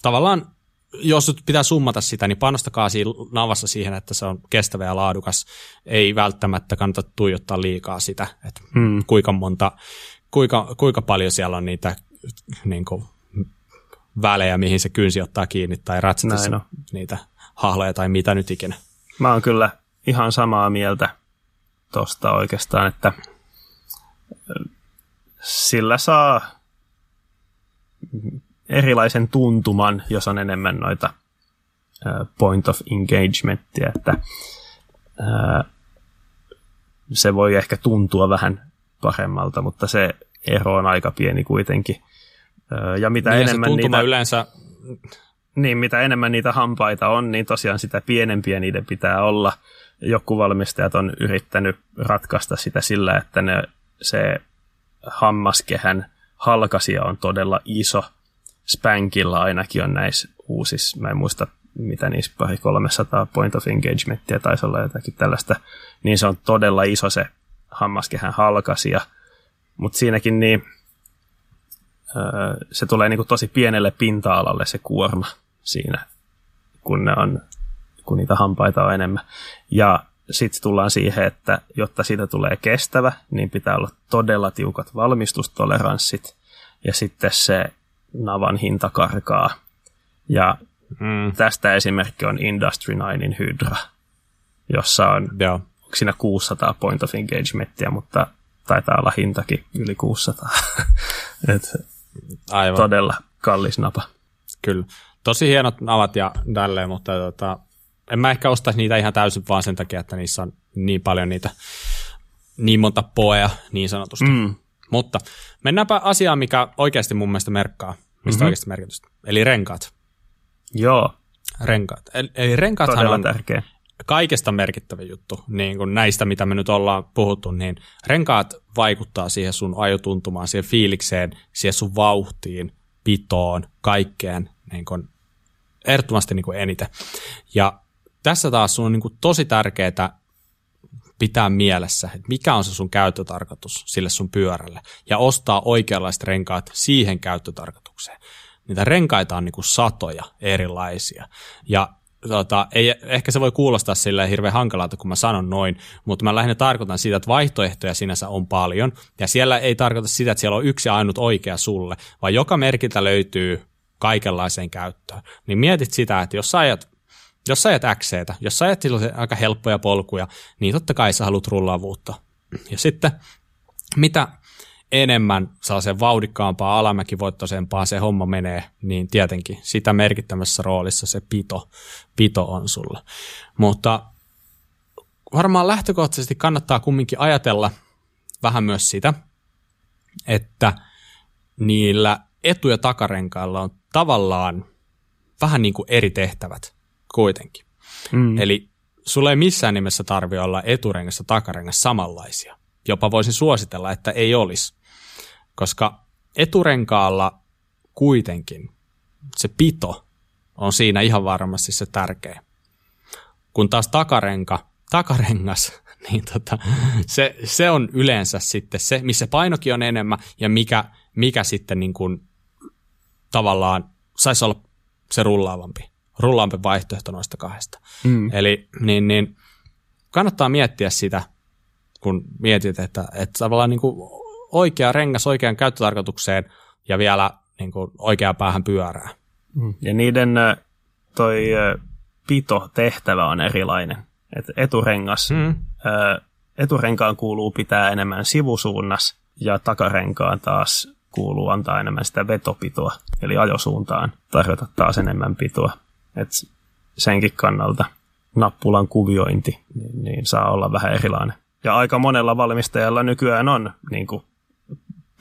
tavallaan jos nyt pitää summata sitä, niin panostakaa siinä navassa siihen, että se on kestävä ja laadukas. Ei välttämättä kannata tuijottaa liikaa sitä, että hmm. kuinka monta, kuinka, kuinka paljon siellä on niitä niin kuin, välejä, mihin se kynsi ottaa kiinni tai ratsatissa no. niitä hahloja tai mitä nyt ikinä. Mä oon kyllä ihan samaa mieltä tosta oikeastaan, että sillä saa erilaisen tuntuman, jos on enemmän noita point of engagementia, että se voi ehkä tuntua vähän paremmalta, mutta se ero on aika pieni kuitenkin. Ja mitä niin enemmän se niitä... yleensä... Niin, mitä enemmän niitä hampaita on, niin tosiaan sitä pienempiä niiden pitää olla. Joku valmistajat on yrittänyt ratkaista sitä sillä, että ne, se hammaskehän halkasia on todella iso. Spankilla ainakin on näissä uusissa, mä en muista mitä niissä pari 300 point of engagementia taisi olla jotakin tällaista, niin se on todella iso se hammaskehän halkasia. Mutta siinäkin niin se tulee niin kuin tosi pienelle pinta-alalle se kuorma siinä, kun, ne on, kun niitä hampaita on enemmän. Ja sitten tullaan siihen, että jotta siitä tulee kestävä, niin pitää olla todella tiukat valmistustoleranssit ja sitten se navan hinta karkaa. Ja mm. tästä esimerkki on Industry 9 Hydra, jossa on onko siinä 600 point of engagementia, mutta taitaa olla hintakin yli 600. Et Aivan. Todella kallis napa. Kyllä. Tosi hienot navat ja tälleen, mutta tota, en mä ehkä ostaisi niitä ihan täysin vaan sen takia, että niissä on niin paljon niitä, niin monta poea niin sanotusti. Mm. Mutta mennäänpä asiaan, mikä oikeasti mun mielestä merkkaa, mistä mm-hmm. oikeasti merkitystä. Eli renkaat. Joo. Renkaat. Eli, eli renkaathan Todella on tärkeä. Kaikesta merkittävä juttu, niin kuin näistä, mitä me nyt ollaan puhuttu, niin renkaat vaikuttaa siihen sun ajotuntumaan, siihen fiilikseen, siihen sun vauhtiin, pitoon, kaikkeen niin kuin, ehdottomasti niin kuin eniten. Ja tässä taas sun on niin kuin tosi tärkeää pitää mielessä, että mikä on se sun käyttötarkoitus sille sun pyörälle ja ostaa oikeanlaiset renkaat siihen käyttötarkoitukseen. Niitä renkaita on niin kuin satoja erilaisia ja tota, ei, ehkä se voi kuulostaa sille hirveän hankalalta, kun mä sanon noin, mutta mä lähinnä tarkoitan siitä, että vaihtoehtoja sinänsä on paljon, ja siellä ei tarkoita sitä, että siellä on yksi ainut oikea sulle, vaan joka merkiltä löytyy kaikenlaiseen käyttöön. Niin mietit sitä, että jos sä ajat jos sä ajat XCtä, jos sä ajat aika helppoja polkuja, niin totta kai sä haluat rullaavuutta. Ja sitten mitä enemmän sellaiseen vauhdikkaampaa, alamäkivoittoisempaa se homma menee, niin tietenkin sitä merkittävässä roolissa se pito, pito on sulla. Mutta varmaan lähtökohtaisesti kannattaa kumminkin ajatella vähän myös sitä, että niillä etu- ja takarenkailla on tavallaan vähän niin kuin eri tehtävät kuitenkin. Mm. Eli sulla ei missään nimessä tarvi olla eturengas ja takarengas samanlaisia. Jopa voisin suositella, että ei olisi. Koska eturenkaalla kuitenkin se pito on siinä ihan varmasti se tärkeä. Kun taas takarenka, takarengas, niin tota, se, se on yleensä sitten se, missä painokin on enemmän ja mikä, mikä sitten niin kuin, tavallaan saisi olla se rullaavampi rullaampi vaihtoehto noista kahdesta. Mm. Eli niin, niin, kannattaa miettiä sitä, kun mietit, että, että tavallaan niin kuin oikea rengas oikean käyttötarkoitukseen ja vielä niin kuin oikea päähän pyörää. Mm. Ja niiden toi pito-tehtävä on erilainen. Et eturengas, mm. eturenkaan kuuluu pitää enemmän sivusuunnas ja takarenkaan taas kuuluu antaa enemmän sitä vetopitoa, eli ajosuuntaan tarjota taas enemmän pitoa. Et senkin kannalta nappulan kuviointi niin, niin saa olla vähän erilainen. Ja aika monella valmistajalla nykyään on niin kuin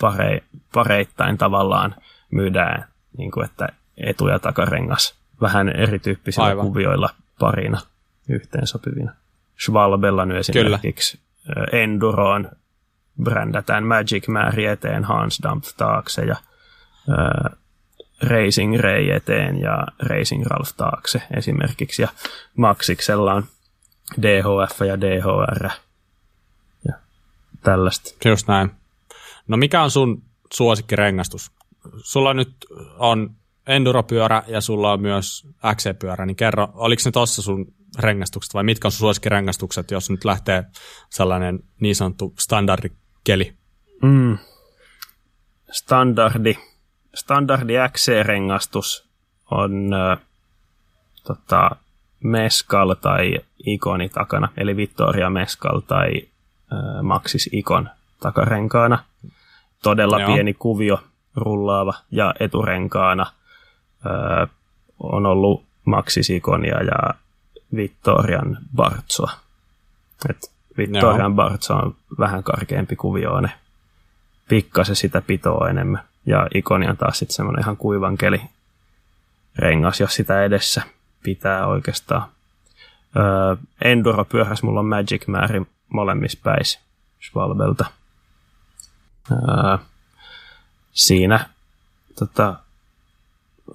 pare, pareittain tavallaan myydään, niin kuin, että etu- ja takarengas vähän erityyppisillä Aivan. kuvioilla parina yhteensopivina. Schwalbella nyt esimerkiksi Kyllä. Enduroon brändätään Magic Mary eteen, Hans Dampf taakse ja Racing Ray eteen ja Racing Ralph taakse esimerkiksi. Ja Maxiksella on DHF ja DHR tällaista. Just näin. No mikä on sun suosikkirengastus? Sulla nyt on enduropyörä ja sulla on myös XC-pyörä, niin kerro, oliko ne tossa sun rengastukset vai mitkä on sun suosikkirengastukset, jos nyt lähtee sellainen niin sanottu standardikeli? Mm. Standardi standardi XC-rengastus on äh, tota, Mescal tai Ikoni takana, eli Vittoria Mescal tai Maxis Ikon takarenkaana. Todella Joo. pieni kuvio rullaava ja eturenkaana äh, on ollut Maxis Ikonia ja Vittorian Bartsoa. Et Vittorian Joo. Bartso on vähän karkeampi kuvioone. Pikkasen sitä pitoa enemmän. Ja ikoni on taas sitten semmoinen ihan kuivan keli rengas, jos sitä edessä pitää oikeastaan. Öö, Enduro pyöräs mulla on Magic Mary molemmissa päissä Schwalbelta. Öö, siinä tota,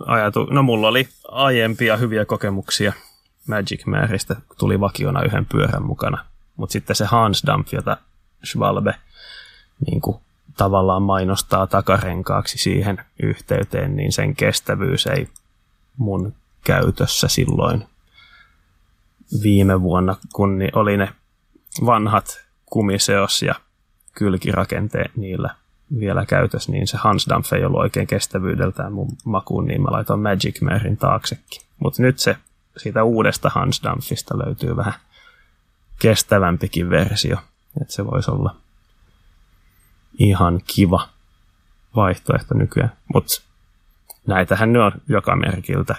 ajatu, no mulla oli aiempia hyviä kokemuksia Magic Marystä, tuli vakiona yhden pyörän mukana. Mutta sitten se Hans Dampf, jota Schwalbe niin kuin tavallaan mainostaa takarenkaaksi siihen yhteyteen, niin sen kestävyys ei mun käytössä silloin viime vuonna, kun oli ne vanhat kumiseos ja kylkirakenteet niillä vielä käytössä, niin se Hansdampf ei ollut oikein kestävyydeltään mun makuun, niin mä laitoin Magic Marin taaksekin. Mutta nyt se siitä uudesta Hansdampfista löytyy vähän kestävämpikin versio, että se voisi olla ihan kiva vaihtoehto nykyään. Mutta näitähän ne on joka merkiltä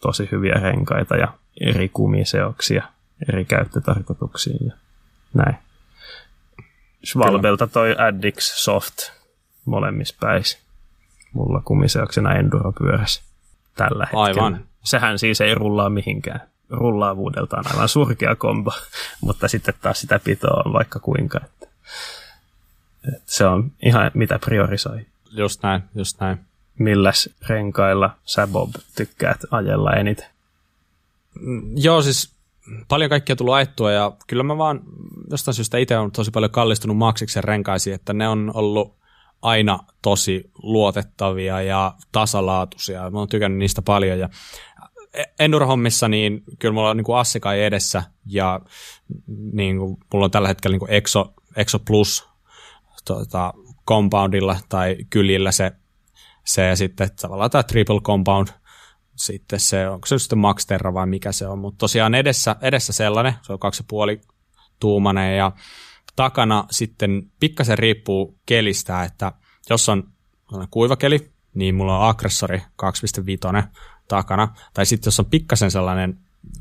tosi hyviä renkaita ja eri kumiseoksia eri käyttötarkoituksiin ja näin. Schwalbelta toi Addix Soft molemmissa päissä. Mulla kumiseoksena Enduro-pyörässä tällä hetkellä. Aivan. Sehän siis ei rullaa mihinkään. Rullaavuudeltaan aivan surkea kombo, mutta sitten taas sitä pitoa on vaikka kuinka. Että, että se on ihan mitä priorisoi. Just näin, just näin. Milläs renkailla sä Bob tykkäät ajella eniten? Joo, siis paljon kaikkia tullut ajettua ja kyllä mä vaan jostain syystä itse on tosi paljon kallistunut maksiksen renkaisiin, että ne on ollut aina tosi luotettavia ja tasalaatuisia. Mä oon tykännyt niistä paljon ja Enduro-hommissa niin kyllä mulla on niin kuin Assikai edessä ja niin kuin, mulla on tällä hetkellä niin kuin Exo, Exo Plus tuota, compoundilla tai kyljillä se, se ja sitten tavallaan tämä triple compound – sitten se, onko se sitten Max Terra vai mikä se on, mutta tosiaan edessä, edessä sellainen, se on kaksi puoli tuumanen ja takana sitten pikkasen riippuu kelistä, että jos on kuiva keli, niin mulla on aggressori 2.5 takana, tai sitten jos on pikkasen sellainen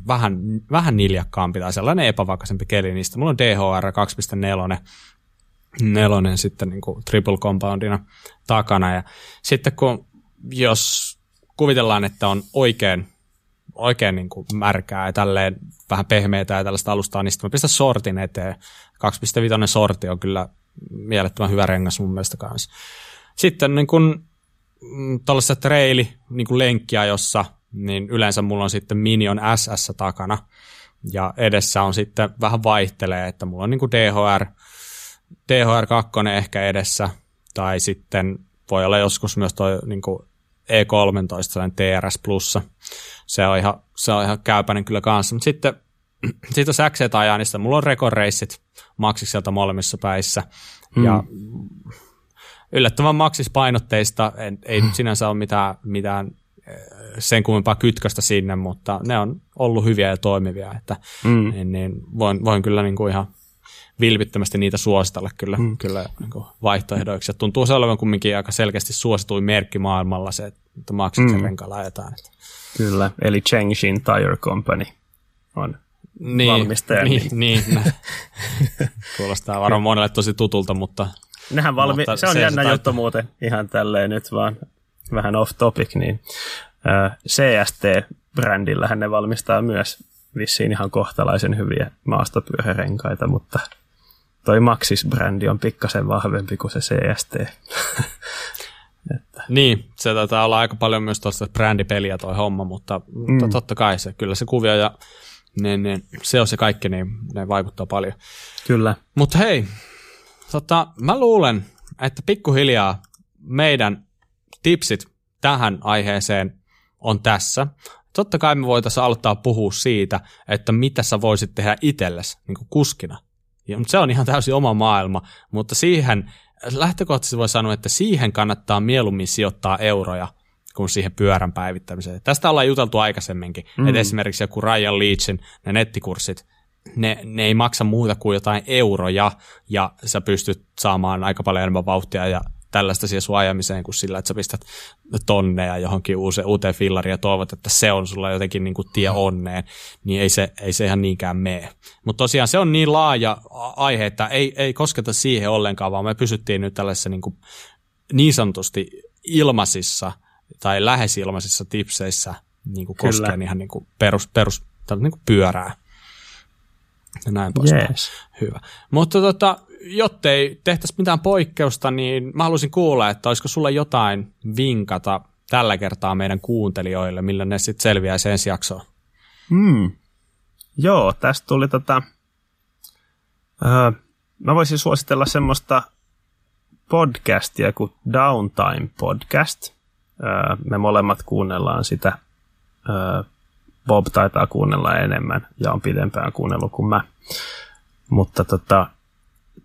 vähän, vähän niljakkaampi tai sellainen epävakaisempi keli, niin sitten mulla on DHR 2.4 nelonen sitten niin kuin triple compoundina takana. Ja sitten kun jos kuvitellaan, että on oikein, oikein niin kuin märkää ja tälleen vähän pehmeitä ja tällaista alustaa, niin sitten mä pistän sortin eteen. 2.5 sorti on kyllä mielettömän hyvä rengas mun mielestä kanssa. Sitten niin kuin mm, tällaisessa treili niin kuin lenkkiä, jossa niin yleensä mulla on sitten Minion SS takana ja edessä on sitten vähän vaihtelee, että mulla on niin kuin DHR, DHR 2 ehkä edessä tai sitten voi olla joskus myös toi niin kuin E13, sellainen TRS Plussa. Se on ihan, se on ihan käypäinen kyllä kanssa. Mutta sitten, sitten jos XC ajaa, niin mulla on rekoreissit maksikselta molemmissa päissä. Hmm. Ja yllättävän maksis painotteista, en, ei nyt sinänsä ole mitään, mitään eh, sen kummempaa kytköstä sinne, mutta ne on ollut hyviä ja toimivia, että mm. niin, niin voin, voin kyllä niin kuin ihan vilpittömästi niitä suositella kyllä, mm. kyllä niin kuin vaihtoehdoiksi. Ja tuntuu se olevan kumminkin aika selkeästi suosituin merkki maailmalla se, että Maxiksen mm. renkaalla ajetaan. Että. Kyllä, eli Chengshin Tire Company on niin, valmistaja. Niin, niin, niin kuulostaa varmaan monelle tosi tutulta, mutta... Nehän valmi- mutta se on se jännä se juttu muuten ihan tälleen nyt vaan vähän off topic, niin äh, CST-brändillähän ne valmistaa myös vissiin ihan kohtalaisen hyviä maastopyörärenkaita, mutta toi Maxis-brändi on pikkasen vahvempi kuin se CST. että. Niin, se taitaa olla aika paljon myös tuosta brändipeliä toi homma, mutta, mm. mutta totta kai se, kyllä se kuvio ja ne, ne, se on se kaikki, niin ne vaikuttaa paljon. Kyllä. Mutta hei, tota, mä luulen, että pikkuhiljaa meidän tipsit tähän aiheeseen on tässä. Totta kai me voitaisiin aloittaa puhua siitä, että mitä sä voisit tehdä itsellesi niin kuskina. Ja, mutta se on ihan täysin oma maailma, mutta siihen lähtökohtaisesti voi sanoa, että siihen kannattaa mieluummin sijoittaa euroja kuin siihen pyörän päivittämiseen. Tästä ollaan juteltu aikaisemminkin, mm. että esimerkiksi joku Ryan Leachin ne nettikurssit, ne, ne ei maksa muuta kuin jotain euroja, ja sä pystyt saamaan aika paljon enemmän vauhtia ja tällaista siihen sun ajamiseen kuin sillä, että sä pistät tonneja johonkin uuteen, uuteen fillariin ja toivot, että se on sulla jotenkin niin kuin tie onneen, niin ei se, ei se ihan niinkään mene. Mutta tosiaan se on niin laaja aihe, että ei, ei kosketa siihen ollenkaan, vaan me pysyttiin nyt tällaisessa niin, kuin niin sanotusti ilmaisissa tai lähes ilmaisissa tipseissä niin kuin koskien ihan niin kuin perus, perus niin kuin pyörää. Ja näin pois. Yes. Hyvä. Mutta tota, jottei tehtäisi mitään poikkeusta, niin mä haluaisin kuulla, että olisiko sulla jotain vinkata tällä kertaa meidän kuuntelijoille, millä ne sitten selviää ensi jaksoon. Hmm. Joo, tästä tuli tota... Öö, mä voisin suositella semmoista podcastia kuin Downtime Podcast. Öö, me molemmat kuunnellaan sitä. Öö, Bob taitaa kuunnella enemmän ja on pidempään kuunnellut kuin mä. Mutta tota,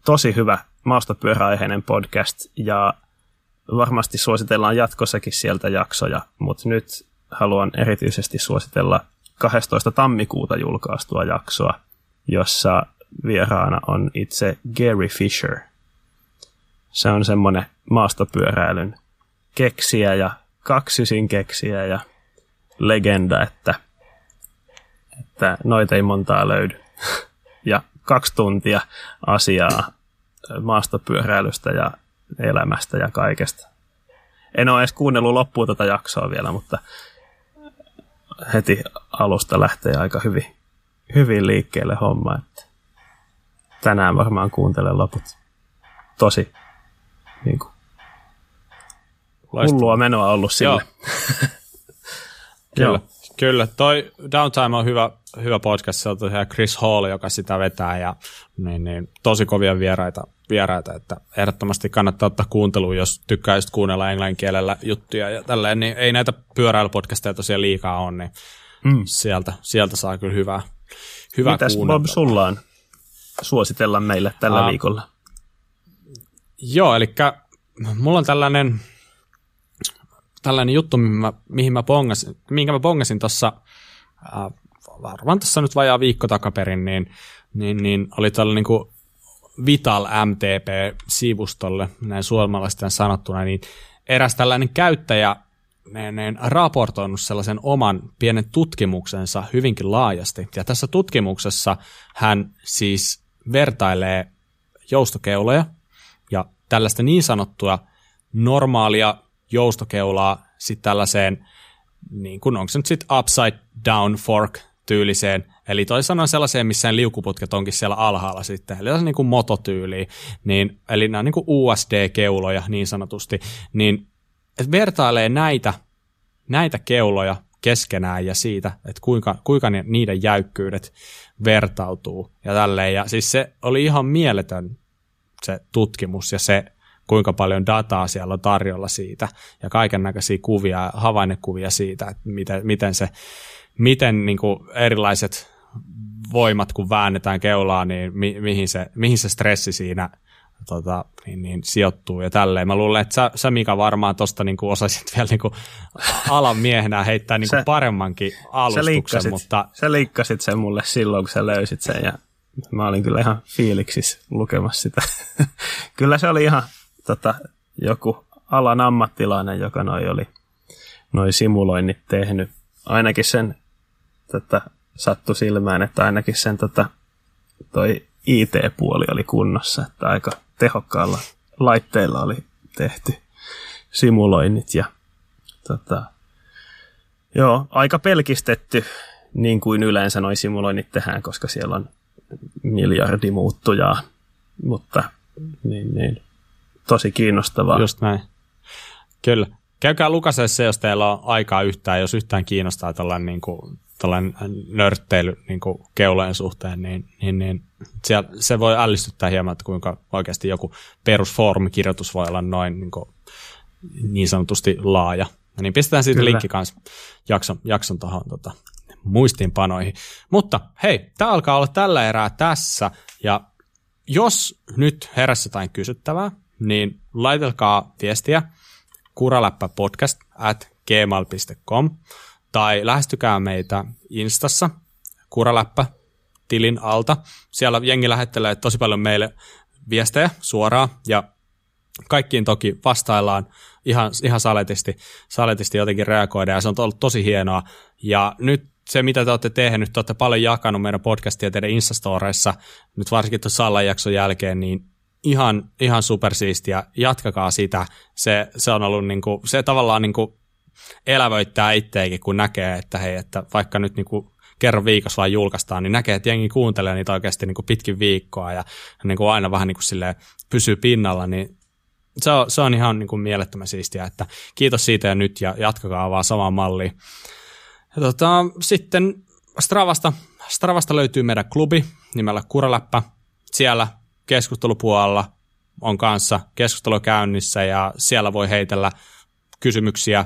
tosi hyvä maastopyöräaiheinen podcast ja varmasti suositellaan jatkossakin sieltä jaksoja, mutta nyt haluan erityisesti suositella 12. tammikuuta julkaistua jaksoa, jossa vieraana on itse Gary Fisher. Se on semmoinen maastopyöräilyn keksiä ja kaksisin keksiä ja legenda, että, että noita ei montaa löydy. kaksi tuntia asiaa maastopyöräilystä ja elämästä ja kaikesta. En ole edes kuunnellut loppuun tätä jaksoa vielä, mutta heti alusta lähtee aika hyvin, hyvin liikkeelle homma. Että tänään varmaan kuuntelen loput. Tosi niin kuin, hullua menoa ollut sille. Joo. Kyllä. Kyllä, toi Downtime on hyvä, hyvä podcast, se on Chris Hall, joka sitä vetää ja niin, niin, tosi kovia vieraita, vieraita, että ehdottomasti kannattaa ottaa kuunteluun, jos tykkää just kuunnella englanninkielellä juttuja ja tälleen, niin ei näitä pyöräilypodcasteja tosiaan liikaa on, niin mm. sieltä, sieltä saa kyllä hyvää, hyvää Mitäs Bob sulla on suositella meille tällä uh, viikolla? Joo, eli mulla on tällainen tällainen juttu, mihin mä, mihin mä bongasin, minkä mä bongasin tuossa äh, varmaan tuossa nyt vajaa viikko takaperin, niin, niin, niin oli tällainen niin kuin Vital MTP-sivustolle, näin suomalaisten sanottuna, niin eräs tällainen käyttäjä ne, ne raportoinut sellaisen oman pienen tutkimuksensa hyvinkin laajasti. Ja tässä tutkimuksessa hän siis vertailee joustokeuloja ja tällaista niin sanottua normaalia joustokeulaa sitten tällaiseen, niin kuin onko se nyt sitten upside down fork tyyliseen, eli toisin sanoen sellaiseen, missä liukuputket onkin siellä alhaalla sitten, eli se niin kuin mototyyliin, niin, eli nämä on niin kuin USD-keuloja niin sanotusti, niin et vertailee näitä, näitä keuloja keskenään ja siitä, että kuinka, kuinka niiden jäykkyydet vertautuu ja tälleen. Ja siis se oli ihan mieletön se tutkimus ja se kuinka paljon dataa siellä on tarjolla siitä ja kaiken näköisiä kuvia, havainnekuvia siitä, että miten, miten, se, miten niin kuin erilaiset voimat, kun väännetään keulaa, niin mi, mihin, se, mihin se stressi siinä tota, niin, niin, sijoittuu ja tälleen. Mä luulen, että sä, sä Mika varmaan tuosta niin osaisit vielä niin kuin alan miehenä heittää niin kuin sä, paremmankin alustuksen. Sä liikkasit, mutta... sä liikkasit sen mulle silloin, kun sä löysit sen ja mä olin kyllä ihan fiiliksis lukemassa sitä. kyllä se oli ihan tota, joku alan ammattilainen, joka noi oli noi simuloinnit tehnyt. Ainakin sen tota, sattu silmään, että ainakin sen tota, toi IT-puoli oli kunnossa, että aika tehokkaalla laitteilla oli tehty simuloinnit ja tota, joo, aika pelkistetty niin kuin yleensä noi simuloinnit tehdään, koska siellä on miljardi muuttujaa, mutta niin, niin, tosi kiinnostavaa. Just näin. Kyllä. Käykää Lukasessa, jos teillä on aikaa yhtään, jos yhtään kiinnostaa tällainen, niin kuin, tällainen nörtteily niin kuin keulojen suhteen, niin, niin, niin siellä, se voi ällistyttää hieman, että kuinka oikeasti joku perusfoorumikirjoitus voi olla noin niin, kuin, niin sanotusti laaja. Ja niin pistetään siitä Kyllä. linkki kanssa jakson, jakson tuohon tota, muistiinpanoihin. Mutta hei, tämä alkaa olla tällä erää tässä, ja jos nyt heräsi jotain kysyttävää, niin laitelkaa viestiä kuraläppäpodcast at gmail.com tai lähestykää meitä Instassa kuraläppä tilin alta. Siellä jengi lähettelee tosi paljon meille viestejä suoraan ja kaikkiin toki vastaillaan ihan, ihan saletisti, saletisti jotenkin reagoida ja se on ollut tosi hienoa. Ja nyt se, mitä te olette tehneet, te olette paljon jakanut meidän podcastia teidän Instastoreissa, nyt varsinkin tuossa Sallan jakson jälkeen, niin ihan, ihan supersiistiä, jatkakaa sitä. Se, se on ollut niin kuin, se tavallaan niin kuin elävöittää itseäkin, kun näkee, että hei, että vaikka nyt niin kuin kerran viikossa vaan julkaistaan, niin näkee, että jengi kuuntelee niitä oikeasti niin kuin pitkin viikkoa ja niin kuin aina vähän niin kuin silleen pysyy pinnalla, niin se on, se on ihan niin kuin mielettömän siistiä, että kiitos siitä ja nyt ja jatkakaa vaan samaan malliin. Ja tota, sitten Stravasta, Stravasta löytyy meidän klubi nimellä Kuraläppä. Siellä keskustelupuolella on kanssa keskustelu käynnissä ja siellä voi heitellä kysymyksiä,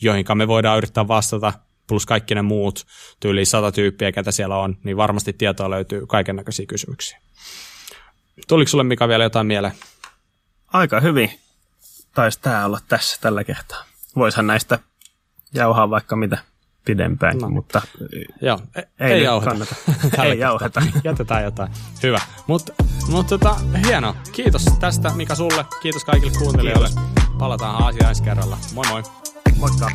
joihin me voidaan yrittää vastata, plus kaikki ne muut, tyyli sata tyyppiä, ketä siellä on, niin varmasti tietoa löytyy kaiken näköisiä kysymyksiä. Tuliko sulle Mika vielä jotain mieleen? Aika hyvin taisi tämä olla tässä tällä kertaa. Voishan näistä jauhaa vaikka mitä pidempään, no. mutta Joo, ei, ei, ei jauheta. ei jauheta. Jätetään jotain. Hyvä. Mutta mut, tota, hieno. Kiitos tästä Mika sulle. Kiitos kaikille kuuntelijoille. Kiitos. Palataan asiaan ensi kerralla. Moi moi. Moikka.